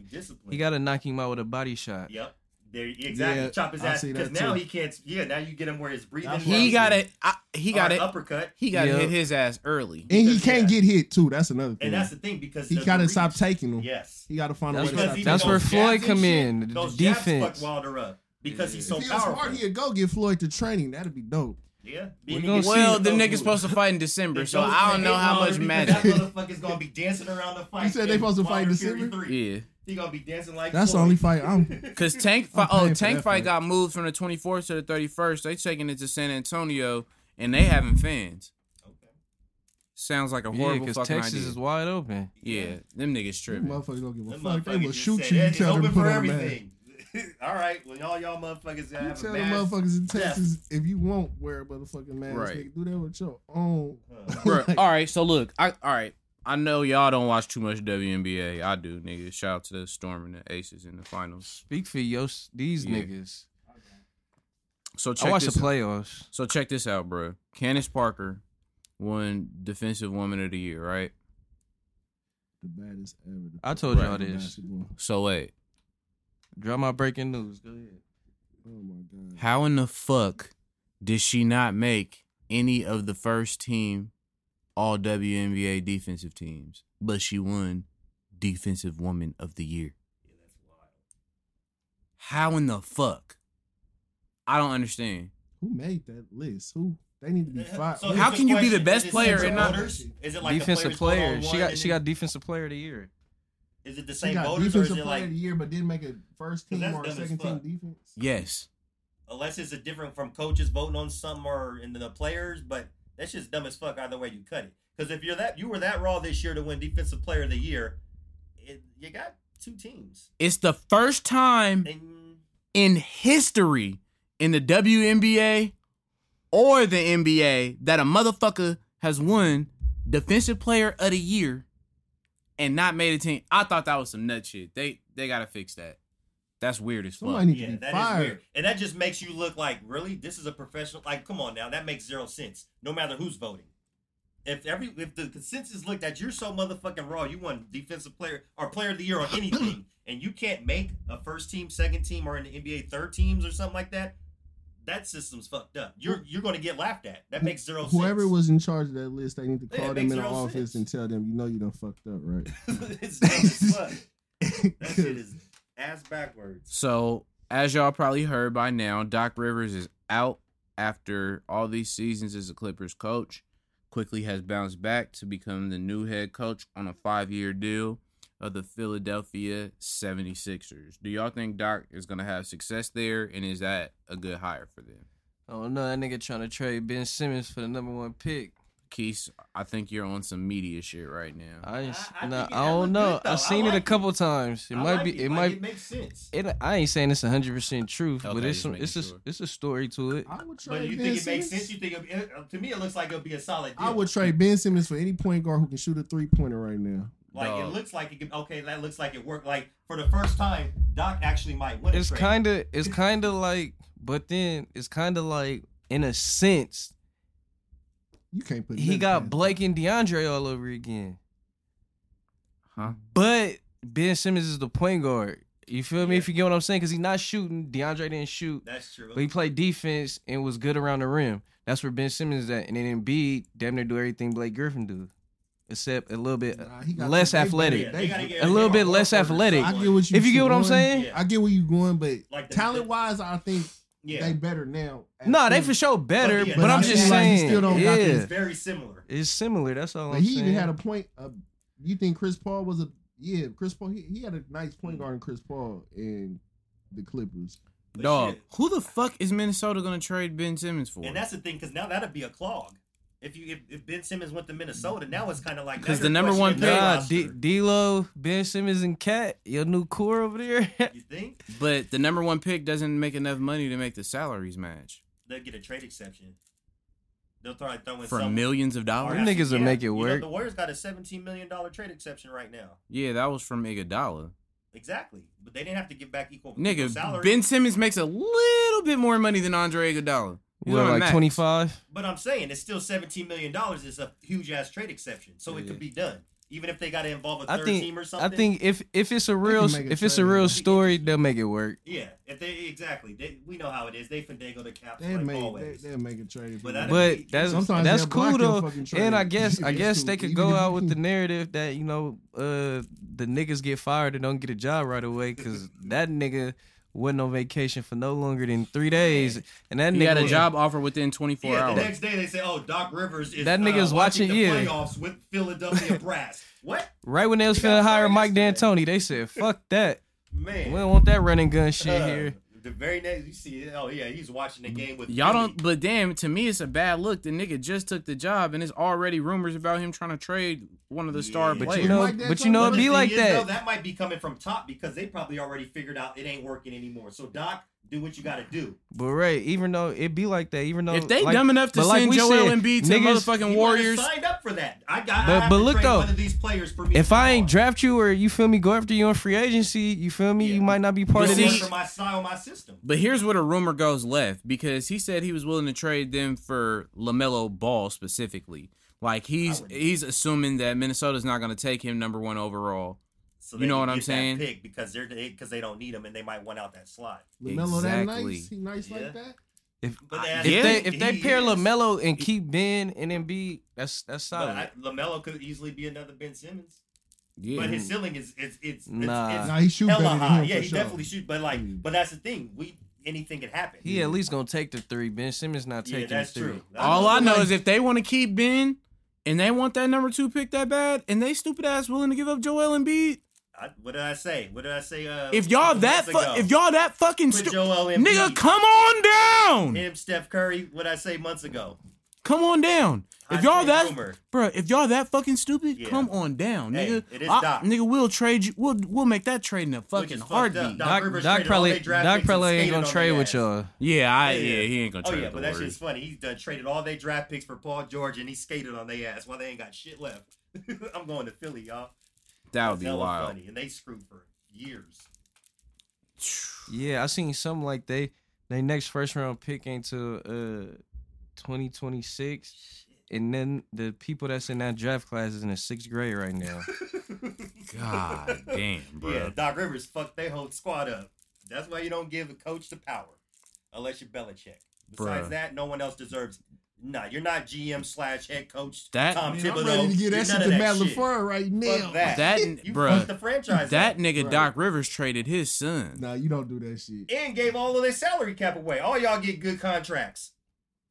he gotta knock him out with a body shot. Yep. There, exactly. Yeah, Chop his ass because now too. he can't. Yeah, now you get him where his breathing. That's He got it. I, he got Or it. uppercut. He got to Yeah. hit his ass early. And he can't yeah. get hit too. That's another thing. And that's the thing because he gotta stop taking them. Yes. He gotta find a way to stop even that's taking where. Floyd jabs and come shit, in, the Those defense. jabs fuck Wilder up because he's If so he powerful. smart, he'd go get Floyd to training. That'd be dope. Yeah. We Being gonna against see. Well, the nigga's supposed to fight in December, so I don't know how much because magic. That motherfucker's gonna be dancing around the fight. You said they and supposed to fight in December? three. Yeah, He gonna be dancing like. That's the only fight I'm. because Tank fight. Oh, Tank fight fight. got moved from the 24th to the 31st. They taking it to San Antonio, and they having fans. Okay. Sounds like a horrible because fucking Texas idea. is wide open. yeah, them niggas These tripping. motherfuckers don't give a Them fuck. They motherfuckers will just shoot you. You it's tell them to put for on everything. All right, well, y'all, y'all motherfuckers You have tell a the motherfuckers in Yeah. Texas if you won't wear a motherfucking mask, Right. nigga, do that with your own. Huh. Like, all right, so look, I all right. I know y'all don't watch too much WNBA. I do, nigga. Shout out to the Storm and the Aces in the finals. Speak for your these Yeah. niggas. So I check watched this. the playoffs. So check this out, bro. Candace Parker won Defensive Woman of the Year, right? the baddest ever. to I play told y'all this. So wait, Drop my breaking news. Go ahead. Oh my god. how in the fuck did she not make any of the first team All WNBA defensive teams, but she won Defensive Woman of the Year? Yeah, that's wild. How in the fuck? I don't understand. Who made that list? Who? They need to be fired. So How can the you be the best player same and not- voters? Is it like defensive player. She got she got defensive player of the year. Is it the same got voters or is defensive it player like of the year, but didn't make a first team or a second team defense. Yes. unless it's a different from coaches voting on some or in the players, but that's just dumb as fuck either way you cut it. Because if you're that you were that raw this year to win defensive player of the year, it, you got two teams. It's the first time And in history in the WNBA or the NBA that a motherfucker has won Defensive Player of the Year and not made a team. I thought that was some nut shit. They they gotta fix that. That's weird as fuck. Somebody need yeah, to be that is fired. weird. And that just makes you look like, really? This is a professional like come on now, that makes zero sense. No matter who's voting. If every if the consensus looked at you're so motherfucking raw, you won defensive player or player of the year on anything, and you can't make a first team, second team, or in the NBA third teams or something like that, that system's fucked up. You're you're gonna get laughed at. That makes zero Whoever sense. was in charge of that list, they need to call it them in the office sense. and tell them, you know, you done fucked up, right? it's dumb as fuck. That shit is ass backwards. So, as y'all probably heard by now, Doc Rivers is out after all these seasons as a Clippers coach. Quickly has bounced back to become the new head coach on a five year deal of the Philadelphia 76ers. Do y'all think Doc is going to have success there? And is that a good hire for them? Oh no, that nigga trying to trade Ben Simmons for the number one pick. Keith, I think you're on some media shit right now. I, ain't, I- I nah, think I don't know. I've seen it a like couple times. It I might like be. It, Like, might. it makes sense. It, I ain't saying it's hundred percent truth, but it's some. making It's a. It's a story to it. I would trade But you Ben think it makes sense? You think it, it- uh, to me it looks like it'll be a solid deal. I would trade Ben Simmons for any point guard who can shoot a three pointer right now. Like Dog. it looks like it could, okay. That looks like it worked. Like for the first time, Doc actually might win. It's kind of. It's kind of like. But then it's kind of like in a sense You can't put. he got past Blake and DeAndre all over again. Huh? But Ben Simmons is the point guard. You feel me? Yeah. If you get what I'm saying, because he's not shooting. DeAndre didn't shoot, That's true. but he played defense and was good around the rim. That's where Ben Simmons is at. And then Embiid damn near do everything Blake Griffin do, except a little bit Nah, less they- athletic. Yeah, they gotta A little bit less more athletic. I get what you. If you get what I'm saying? Yeah. I get where you're going, but Like talent wise, I think Yeah, they better now. at No, they point. for sure better. But yeah, but, but I'm just feel like saying, still don't got yeah, it's very similar. it's similar. That's all But I'm he saying. even had a point. Uh, you think Chris Paul was a yeah? Chris Paul he, he had a nice point guard in Chris Paul in the Clippers. But Dog, shit. who the fuck is Minnesota gonna trade Ben Simmons for? And that's the thing, because now that'd be a clog. If you if, if Ben Simmons went to Minnesota, now it's kind of like 'Cause now the number one pick, Nah. D- D'Lo, Ben Simmons, and Cat, your new core over there. You think but the number one pick doesn't make enough money to make the salaries match they'll get a trade exception? They'll try to throw in for some millions of dollars. Them actually, niggas will yeah, make it you know, work. the Warriors got a seventeen million dollar trade exception right now. Yeah, that was from Iguodala. Exactly, but they didn't have to give back equal, equal Nigga, salary. Ben Simmons makes a little bit more money than Andre Iguodala. He's what, on like 25? But I'm saying it's still seventeen million dollars. is a huge ass trade exception, so it could be done. Even if they got to involve a I third think team or something. I think if if it's a real make a if it's a real story, interesting. they'll make it work. yeah, if they exactly, they, we know how it is. They finagle the caps they like make, always. They, will make a trade. But that'd. But be- that's Sometimes that's cool though. And I guess I guess they could go out with the narrative that you know uh the niggas get fired and don't get a job right away because that nigga wasn't on vacation for no longer than three days, and that He nigga had a was- job offer within 24 Yeah, the hours. next day they say, "Oh, Doc Rivers is That uh, nigga's watching- the yeah. playoffs with Philadelphia Brass." what right when they was He got finna hire Mike yesterday. D'Antoni, they said fuck that. man? We don't want that running gun shit Uh, here. The very next, you see, oh yeah, he's watching the game with Y'all don't, but damn, to me, it's a bad look. The nigga just took the job, and there's already rumors about him trying to trade one of the star But players. You know, Mike but you know it'd be like is, that. Though, that might be coming from top because they probably already figured out it ain't working anymore. So Doc, do what you got to do. But right, even though it be like that, even though if they like, dumb enough to but like send we Joel said, Embiid to niggas- motherfucking He might have Warriors, signed up for that. I got. But- I have but to look though, one of these players for me. if I ain't draft you or you feel me, go after you on free agency, you feel me, Yeah. you might not be part But of see- this. for my style, my system. But here's where the rumor goes left because he said he was willing to trade them for Lamelo Ball specifically. Like he's he's assuming that Minnesota's not going to take him number one overall. So You know what I'm saying? Pick because they're because they don't need him and they might want out that slot. Lamelo that Exactly. nice? He nice Yeah. like that? If, But I- if Yeah, they if they pair is. Lamelo and keep Ben and Embiid, that's that's But solid. I, Lamelo could easily be another Ben Simmons. Yeah, But his ceiling is it's it's Nah. it's, it's Nah, he shoot better hella high. Yeah, he sure. definitely shoot. But like, Mm. but that's the thing. We anything can happen. he at least gonna take the three. Ben Simmons not yeah, taking that's the three. true. all I know like- is if they want to keep Ben and they want that number two pick that bad, and they stupid ass willing to give up Joel Embiid, I, what did I say? What did I say? Uh, if y'all that fu- if y'all that fucking Put stupid, nigga, come on down, him, Steph Curry. What I say months ago? come on down. If Hot y'all take that, rumor. bro, if y'all that fucking stupid, Yeah. come on down, Hey, nigga. it is I- Doc. nigga, we'll trade you. We'll we'll make that trade in a fucking is fucked heartbeat. Doc Doc, Doc probably Doc probably ain't gonna trade with y'all. Yeah, I Yeah, yeah, yeah. he ain't gonna Oh trade yeah, but the that Warriors. shit's funny. He's done traded all their draft picks for Paul George, and he skated on their ass while they ain't got shit left. I'm going to Philly, y'all. That would be wild. Funny. And they screwed for years. Yeah, I seen something like they they next first round pick ain't till uh twenty twenty six. And then the people that's in that draft class is in the sixth grade right now. God damn, bro. Yeah, Doc Rivers fucked their whole squad up. That's why you don't give a coach the power, unless you're Belichick. Besides Bruh. that, no one else deserves. Nah, you're not GM slash head coach That- Tom Man, Thibodeau. I'm ready to get that shit to of Matt shit. LaFleur right now. Fuck that. That You bruh, the franchise. that up. nigga Right. Doc Rivers traded his son. Nah, you don't do that shit. and gave all of their salary cap away. All y'all get good contracts.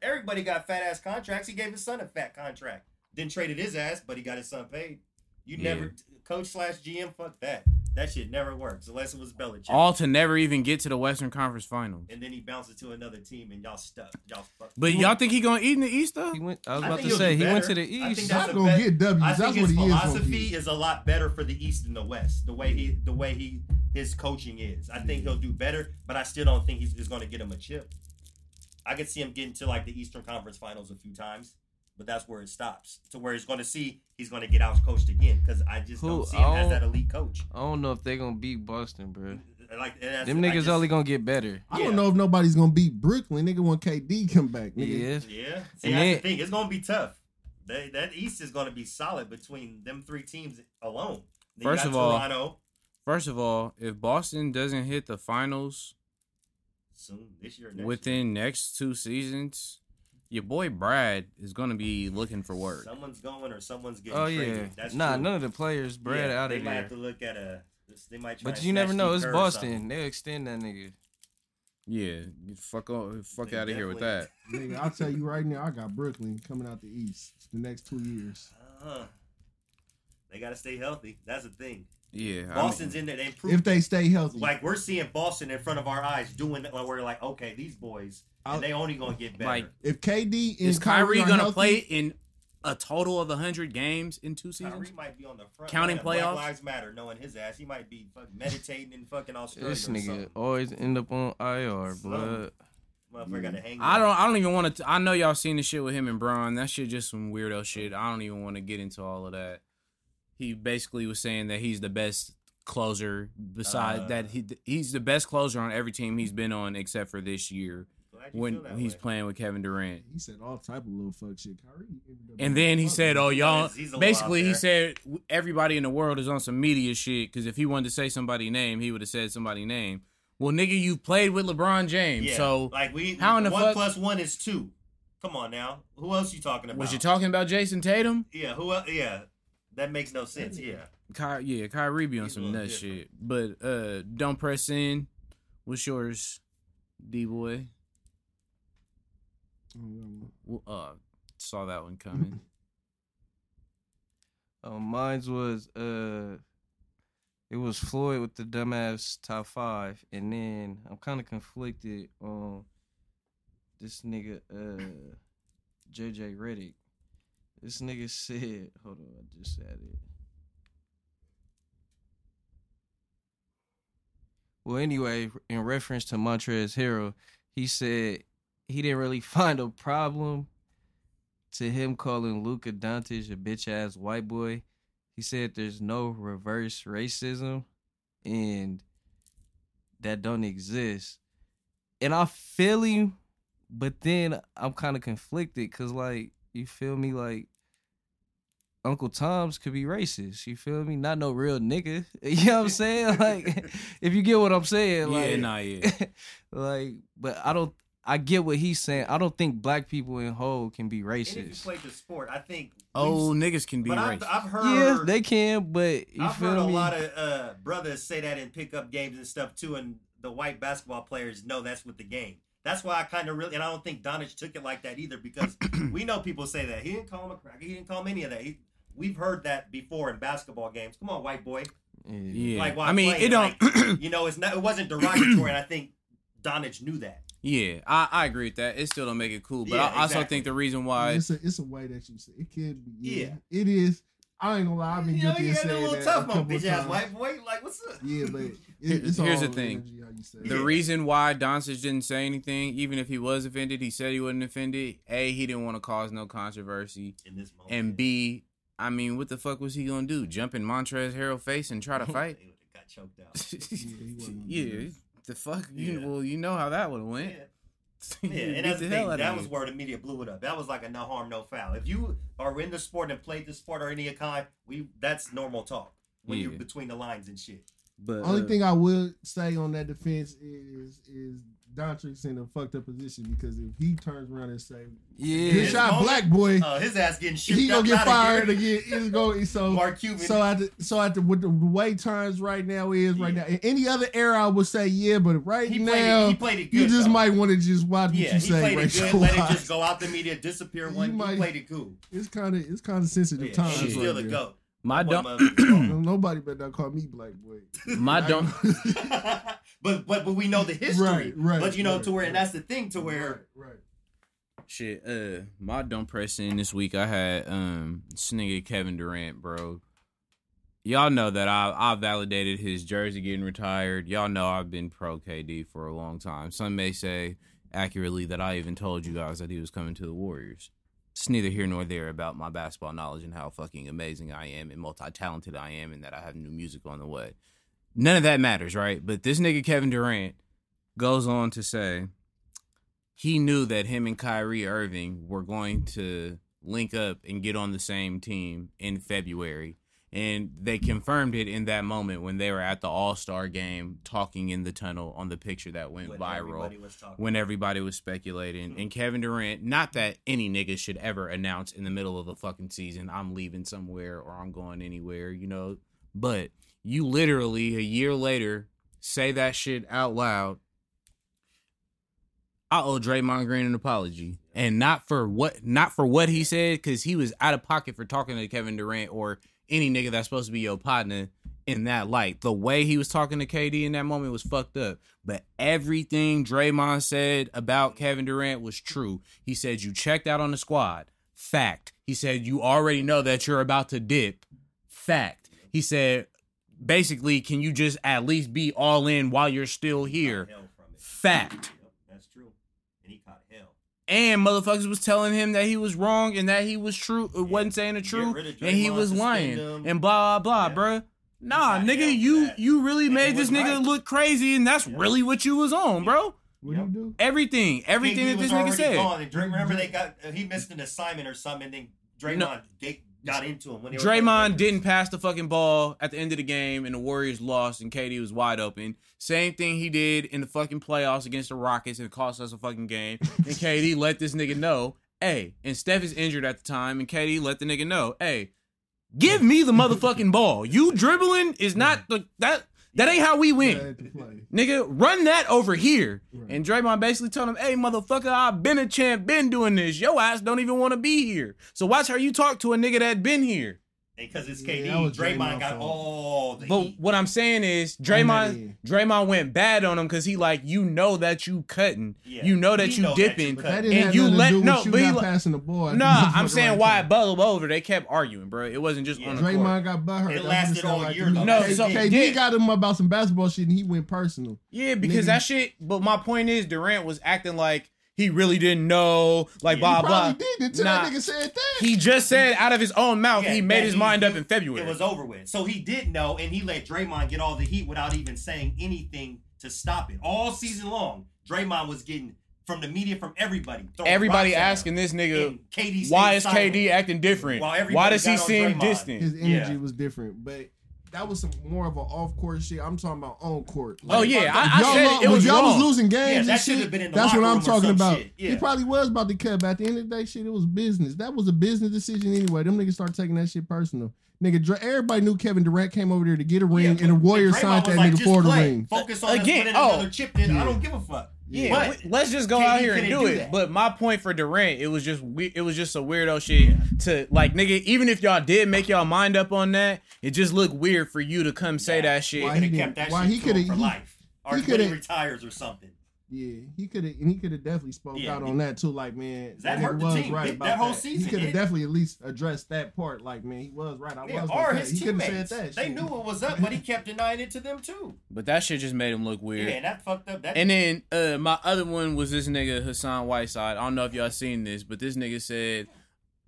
Everybody got fat ass contracts. He gave his son a fat contract. Then traded his ass, but he got his son paid. You Yeah. never coach slash GM. Fuck that. That shit never works unless it was Belichick. All to never even get to the Western Conference Finals. and then he bounces to another team, and y'all stuck. Y'all fuck. But y'all think he gonna eat in the East though? He went. I was I about to say do he went to the I East. think Not that's a gonna bet- get W's. I That's think what his he is philosophy is a lot better for the East than the West. The way he, the way he, his coaching is. I think he'll do better, but I still don't think he's, he's going to get him a chip. I could see him getting to like the Eastern Conference Finals a few times, but that's where it stops. To where he's going to see he's going to get out coached again because I just Who- don't see him as oh. that elite coach. I don't know if they're gonna beat Boston, bro. Like that's- Them niggas just- only gonna get better. I Yeah. don't know if nobody's gonna beat Brooklyn. Nigga, when KD come back, nigga. Yeah. Yeah, see And that's then- the thing. It's going to be tough. They, that East is going to be solid between them three teams alone. Then First got of all- Toronto First of all, if Boston doesn't hit the finals soon this year. or Next year. within next two seasons, your boy Brad is gonna be looking for work. Someone's going or someone's getting Oh traded. yeah. That's Nah, true. none of the players Brad Yeah, out they might have to look at a. They might try But you never know. It's Boston. They'll extend that nigga. Yeah, get fuck on, fuck They out of here with that. Nigga, I'll tell you right now, I got Brooklyn coming out the East the next two years. Uh-huh. They got to stay healthy. That's the thing. Yeah, I mean- Boston's in there. They improved. If they stay healthy, like we're seeing Boston in front of our eyes doing it. Where we're like, okay, these boys, and they only gonna get better. Like, if KD and is Kyrie are gonna healthy, play in a total of hundred games in two seasons? Kyrie might be on the front Counting line playoffs? Black Lives Matter, knowing his ass. He might be fucking meditating in fucking Australia. This nigga something. always end up on IR, Something. blood. Motherfucker got to hang. I there. don't. I don't even want to. I know y'all seen the shit with him and Bron. That shit just some weirdo shit. I don't even want to get into all of that. He basically was saying that he's the best closer. beside Uh. that, he he's the best closer on every team he's been on except for this year when he's way. playing with Kevin Durant. he said all type of little fuck shit. Kyrie, And then he said, "Oh, y'all." He's a little Basically, he said everybody in the world is on some media shit. Because if he wanted to say somebody's name, he would have said somebody's name. Well, nigga, you played with LeBron James, Yeah, so like we how in the fuck one fuck- plus one is two. Come on now, who else you talking about? was you talking about Jayson Tatum? Yeah, who? el- Yeah, that makes no sense. Yeah, Ky- yeah, Kyrie be on He's some little nut different. shit. But uh don't press in. What's yours, D boy? Uh saw that one coming. Um, mine's was uh, it was Floyd with the dumbass top five, and then I'm kind of conflicted on this nigga uh, JJ Redick. This nigga said, hold on, I just said it. Well, anyway, in reference to Montrez Harrell, he said he didn't really find a problem to him calling Luka Doncic a bitch ass white boy. He said there's no reverse racism and that don't exist. And I feel him, but then I'm kind of conflicted because, like, you feel me? Like, Uncle Tom's could be racist. You feel me? Not no real nigga. You know what I'm saying? Like, if you get what I'm saying, like, yeah, nah, yeah. like, but I don't. I get what he's saying. I don't think black people in whole can be and if you racist. played the sport, I think. Oh, we've- niggas can be but I've. I've heard. Yeah, they can, but you I've feel heard a lot of uh, brothers say that in pickup games and stuff too, and the white basketball players know that's with the game. That's why I kind of really, and I don't think Doncic took it like that either, because we know people say that he didn't call him a cracker, he didn't call him any of that. He, we've heard that before in basketball games. Come on, white boy. Yeah. yeah, Like, while I mean, playing, it don't. like, You know, it's not. It wasn't derogatory, and I think Doncic knew that. yeah, I, I agree with that. It still don't make it cool, but Yeah, I also exactly. think the reason why it's a it's a way that you say it can be. Yeah, Yeah. it is. I ain't gonna lie. I've been You know, you of had a little tough a moment, couple bitch ass white boy. Like, what's up? Yeah, but it, it's here's the thing. energy, how you say it. the Yeah. reason why Doncic didn't say anything, even if he was offended, he said he wasn't offended. A, he didn't want to cause no controversy, In this moment, and B, I mean, what the fuck was he gonna do? Jump in Montrez Harrell face and try to fight? He would've got choked out. he wasn't yeah, the fuck. You, Yeah. well, you know how that would have went. Yeah. Yeah, and that's the, thing. That was you. where the media blew it up. That was like a no harm, no foul. If you are in the sport and played the sport or any of kind, we that's normal talk when you're between the lines and shit. But Only uh, thing I would say on that defense is is Dontrix in a fucked up position because if he turns around and say, Yeah. "Good shot, moment- black boy," Uh, his ass getting shipped he gonna up get fired again. It's going so. Mark Cuban. So at the, so at the with the way turns right now is right now. In any other era, I would say yeah, but right he now played it. He played it good. you just though. might want to just watch what Yeah, you he say. played it good. Let it just go out the media, disappear. One, he might- played it cool. It's kind of it's kind of sensitive Yeah, times. he's right still a goat. My Boy, don't. Nobody better not call me black boy. My don't. But but but we know the history. Right, right, But you know right, to where, and that's the thing to where Right, right. Shit, uh, my don't press in this week. I had um this nigga Kevin Durant, bro. Y'all know that I I validated his jersey getting retired. Y'all know I've been pro KD for a long time. Some may say accurately that I even told you guys that he was coming to the Warriors. It's neither here nor there about my basketball knowledge and how fucking amazing I am and multi talented I am and that I have new music on the way. None of that matters, right? But this nigga Kevin Durant goes on to say he knew that him and Kyrie Irving were going to link up and get on the same team in February. And they confirmed it in that moment when they were at the All Star game talking in the tunnel on the picture that went when viral everybody when everybody was speculating. And Kevin Durant, not that any nigga should ever announce in the middle of a fucking season, I'm leaving somewhere or I'm going anywhere, you know. But you literally a year later say that shit out loud. I owe Draymond Green an apology, and not for what not for what he said, because he was out of pocket for talking to Kevin Durant or any nigga that's supposed to be your partner in that light. The way he was talking to KD in that moment was fucked up. But everything Draymond said about Kevin Durant was true. He said you checked out on the squad. Fact. He said you already know that you're about to dip. Fact. He said basically, can you just at least be all in while you're still here? Hell from it. Fact. Yep, that's true. And he caught hell. And motherfuckers was telling him that he was wrong and that he was true, uh, wasn't saying the truth, and he was lying and blah blah blah, Yeah. bruh. Nah, nigga, you that. you really And made this nigga right. look crazy, and that's Yeah. really what you was on, bro. What Yep. do you do? Everything, everything KD that this nigga said. Gone. And Dray, remember they got uh, he missed an assignment or something, and then Draymond No. ga- got into him when they were playing the Draymond didn't pass the fucking ball at the end of the game, and the Warriors lost, and KD was wide open. Same thing he did in the fucking playoffs against the Rockets, and it cost us a fucking game. And KD let this nigga know, hey, and Steph is injured at the time, and KD let the nigga know, hey, give me the motherfucking ball. You dribbling is not the that that ain't how we win. Bad to play. Nigga, run that over here. Right. And Draymond basically told him, hey, motherfucker, I've been a champ, been doing this. Your ass don't even want to be here. So watch how you talk to a nigga that been here. Because it's KD. that was Draymond Draymond's got all the But heat. what I'm saying is Draymond. Draymond went bad on him because he like you know that you cutting. Yeah, You know that we you know that dipping. you that didn't And have you let- to do no, you but he not let- passing the ball. at the Nah, I'm saying right why it time. bubbled over. They kept arguing, bro. It wasn't just Yeah. on the court. Draymond got butthurt. It That's lasted all like year, to though. No, K- so- KD yeah. got him about some basketball shit, and he went personal. Yeah, because Nigga. that shit. But my point is, Durant was acting like he really didn't know, like Yeah, blah he blah. did until Nah. that nigga said that. He just said out of his own mouth Yeah, he made his he- mind up in February. It was over with. So he did know, and he let Draymond get all the heat without even saying anything to stop it. All season long, Draymond was getting from the media, from everybody. Everybody rocks at him. asking this nigga, KD why is. KD acting different? While Why does he seem Draymond. distant? His energy Yeah. was different, but that was some more of an off court shit. I'm talking about on court. oh yeah, I, I y'all said it, it was y'all wrong. was losing Yeah, games that should have been in the That's what I'm room talking about. shit. Yeah. He probably was about to cut, but at the end of the day, shit, it was business. That was a business decision anyway. Them niggas started taking that shit personal. Nigga, Dra- everybody knew Kevin Durant came over there to get a ring, Yeah, and the Warriors signed that like, nigga "Just for the ring. Focus on Again, us oh. another chip. Then Yeah. I don't give a fuck. Yeah, But let's just go KD out here and do do it. that. But my point for Durant, it was just we, it was just a weirdo shit to like nigga. Even if y'all did make y'all mind up on that, it just looked weird for you to come say Yeah. that shit. Why could he have kept that why shit he coulda- for he- life. Or he when he coulda- retires or something. Yeah, he could have, and he could have definitely spoke Yeah, out he- on that too. Like, man, That nigga hurt the was team. right That about whole that. season, He could have definitely at least addressed that part. Like, man, he was right. I Yeah, was. or gonna his cut. He could have teammates. said that. They knew what was up, but he kept denying it to them too. But that shit just made him look weird. Yeah, and that fucked up. That And then uh, my other one was this nigga Hassan Whiteside. I don't know if y'all seen this, but this nigga said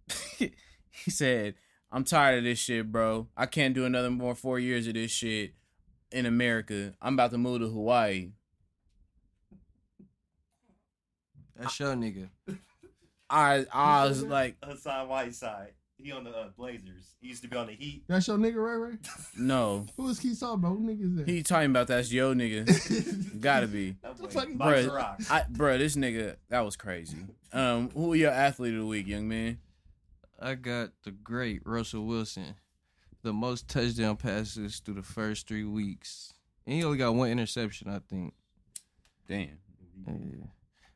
he said, "I'm tired of this shit, bro. I can't do another more four years of this shit in America. I'm about to move to Hawaii." That's your nigga. I I was like, Hassan Whiteside. He on the uh, Blazers. He used to be on the Heat. That's your nigga, Ray Ray. no. Who is he talking about? Who nigga is that? He talking about that's yo nigga. Gotta be. That The boy, fuck- Box Bruh, Rocks. I, bro, this nigga, that was crazy. Um, who your athlete of the week, young man? I got the great Russell Wilson, the most touchdown passes through the first three weeks, and he only got one interception, I think. Damn. Yeah.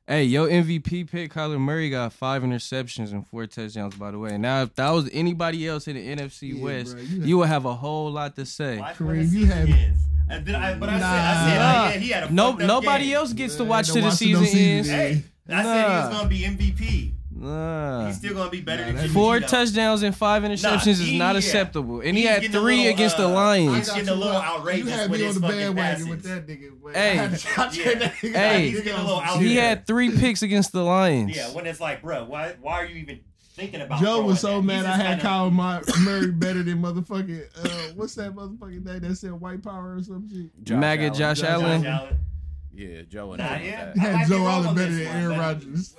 Hey, yo, MVP pick Kyler Murray got five interceptions and four touchdowns. By the way, now if that was anybody else in the NFC Yeah, West, bro, you you would have a whole lot to say. Kareem, you season had- ends. And then I, but I said, I said, Nah. yeah, he had a No, nobody game. else gets to watch don't till the watch till no season season ends. ends. Hey, I said he was gonna be MVP. Nah. He's still gonna be better Nah, than Jimmy Four G, though. touchdowns and five interceptions is he- not yeah. acceptable. And he He's had getting a three little, against the uh, Lions. He's getting a little outrageous You had with me his on the fucking bandwagon passes. with that nigga. but Hey. Had to watch Yeah. that nigga. Hey. He's getting a little out He there. had three picks against the Lions. Yeah, when it's like, bro, why why are you even thinking about? It? Joe was so throwing that? mad He's I just had kinda- Kyle My- Murray better than motherfucking uh, what's that motherfucking name that said white power or some shit. Josh MAGA Allen. Josh Josh Allen. Allen. Yeah, Joe and Nah, yeah. He I had might be Joe wrong Allen on better this than one, Aaron but- Rodgers.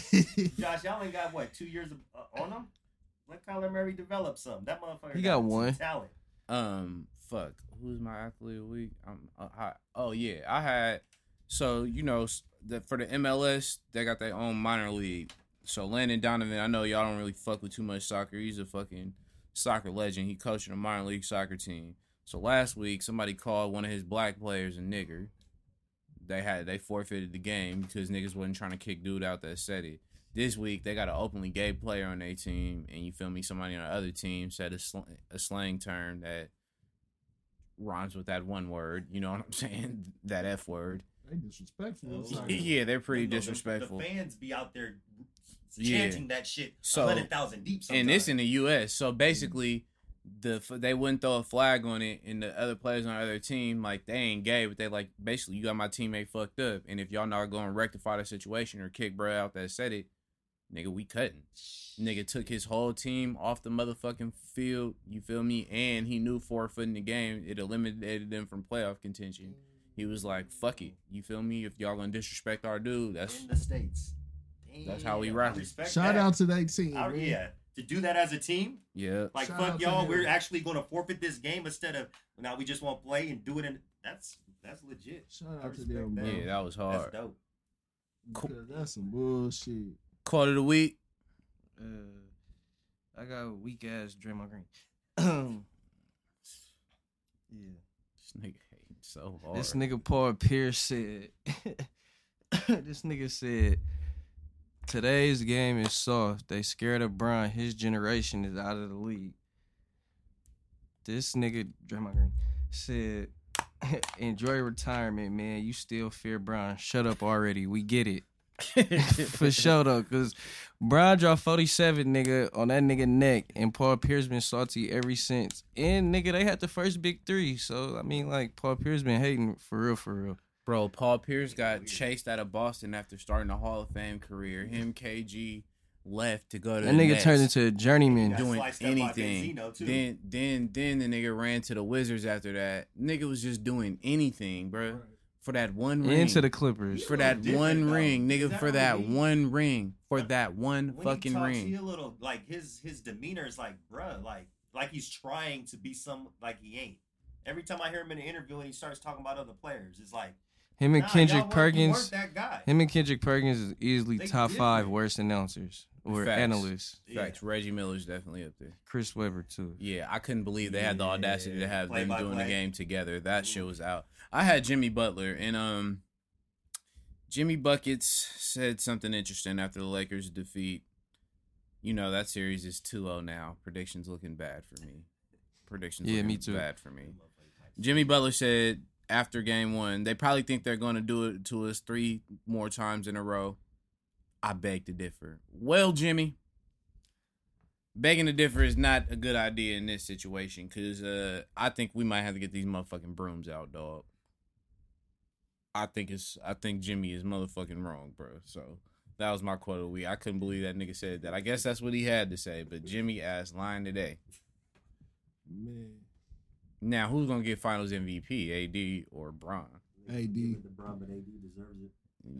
Josh Allen got what two years of, uh, on him? Let Kyler Murray develop some. That motherfucker He got some one. talent. Um, fuck. Who's my athlete of the week? Um, uh, I, oh yeah, I had. So you know, the, for the MLS, they got their own minor league. So Landon Donovan, I know y'all don't really fuck with too much soccer. He's a fucking soccer legend. He coaching a minor league soccer team. So last week, somebody called one of his black players a nigger. They had they forfeited the game because niggas wasn't trying to kick dude out that said it. This week they got an openly gay player on their team, and you feel me? Somebody on the other team said a, sl- a slang term that rhymes with that one word. You know what I'm saying? That f word. They disrespectful. It's like- Yeah, they're pretty You know, the- disrespectful. The fans be out there Yeah. chanting that shit So- a hundred thousand deep. and this in the U.S. So basically, the they wouldn't throw a flag on it, and the other players on the other team like they ain't gay, but they like basically you got my teammate fucked up, and if y'all not going to rectify the situation or kick bro out that said it, nigga, we cutting. Nigga took his whole team off the motherfucking field. You feel me? And he knew forfeiting the game, it eliminated them from playoff contention. He was like, "Fuck it." You feel me? If y'all gonna disrespect our dude, that's in the states. That's how we Damn, rock I it. respect Shout that. out to that team. I- man. yeah, to do that as a team, yeah. like Shout fuck y'all, we're actually going to forfeit this game instead of now we just want to play and do it. And that's that's legit. Shout out to them, that. Yeah, that was That's hard. dope. Cool. Because That's some bullshit. Quote of the week. Uh, I got a weak ass Draymond Green. yeah. This nigga hating so hard. This nigga Paul Pierce said. this nigga said. Today's game is soft. They scared of Bron. His generation is out of the league. This nigga Draymond Green said, "Enjoy retirement, man. You still fear Bron. Shut up already. We get it." For sure though, cause Bron dropped 47 nigga on that nigga neck, and Paul Pierce been salty ever since. And nigga, they had the first big three, so I mean, like Paul Pierce been hating for real, for real. Bro, Paul Pierce got chased out of Boston after starting a Hall of Fame career. Him, KG left to go to That the nigga Nets, turned into a journeyman. Doing sliced up by anything. Then, then, then the nigga ran to the Wizards after that. Nigga was just doing anything, bro, for that one ring. Into the Clippers. for that one though. ring, Is nigga. that For that he- one ring, for that one when fucking he talks, ring. He a little like his his demeanor is like, bruh, like like he's trying to be some like he ain't. Every time I hear him in an interview and he starts talking about other players, it's like Him and nah, Kendrick y'all weren't- you Perkins. weren't that guy. Him and Kendrick Perkins is easily They top five different. worst announcers or Facts. analysts. Facts. Reggie Miller's definitely up there. Chris Webber too. Yeah, I couldn't believe they had the audacity to have Play them by doing the game together. That shit Ooh. was out. I had Jimmy Butler and um Jimmy Buckets said something interesting after the Lakers defeat. You know, that series is 2-0 now. Predictions looking bad for me. Predictions Yeah, looking me too. bad for me. Jimmy Butler said after game 1, they probably think they're going to do it to us 3 more times in a row. I beg to differ. Well, Jimmy, begging to differ is not a good idea in this situation because uh, I think we might have to get these motherfucking brooms out, dog. I think it's I think Jimmy is motherfucking wrong, bro. So that was my quote of the week. I couldn't believe that nigga said that. I guess that's what he had to say, but Jimmy ass lying today. Man. Now who's gonna get Finals MVP, AD or Bron? AD. LeBron, but AD deserves it.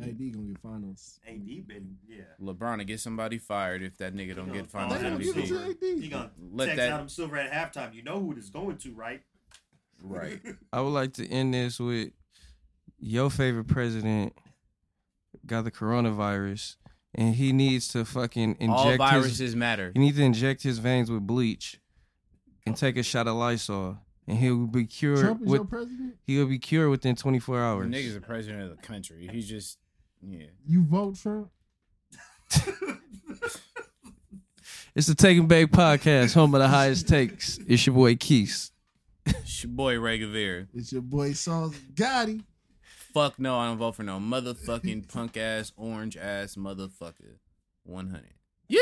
AD gonna get finals. AD been yeah. LeBron to get somebody fired if that nigga don't get Finals They don't give it to MVP. AD. He gonna Let text that- Adam Silver at halftime. You know who it is going to, right? Right. I would like to end this with your favorite president got the coronavirus and he needs to fucking inject All inject viruses his matter. he needs to inject his veins with bleach and take a shot of Lysol and he'll be cured Trump is with your president? he'll be cured within 24 The hours. nigga's the president of the country. He's just Yeah. You vote Trump? It's the Taking Back Podcast, home of the highest takes. It's your boy Keith. It's your boy Ray Gavir. It's your boy Sauce Gotti. Fuck no, I don't vote for no motherfucking punk ass, orange ass motherfucker. 100. Yeah.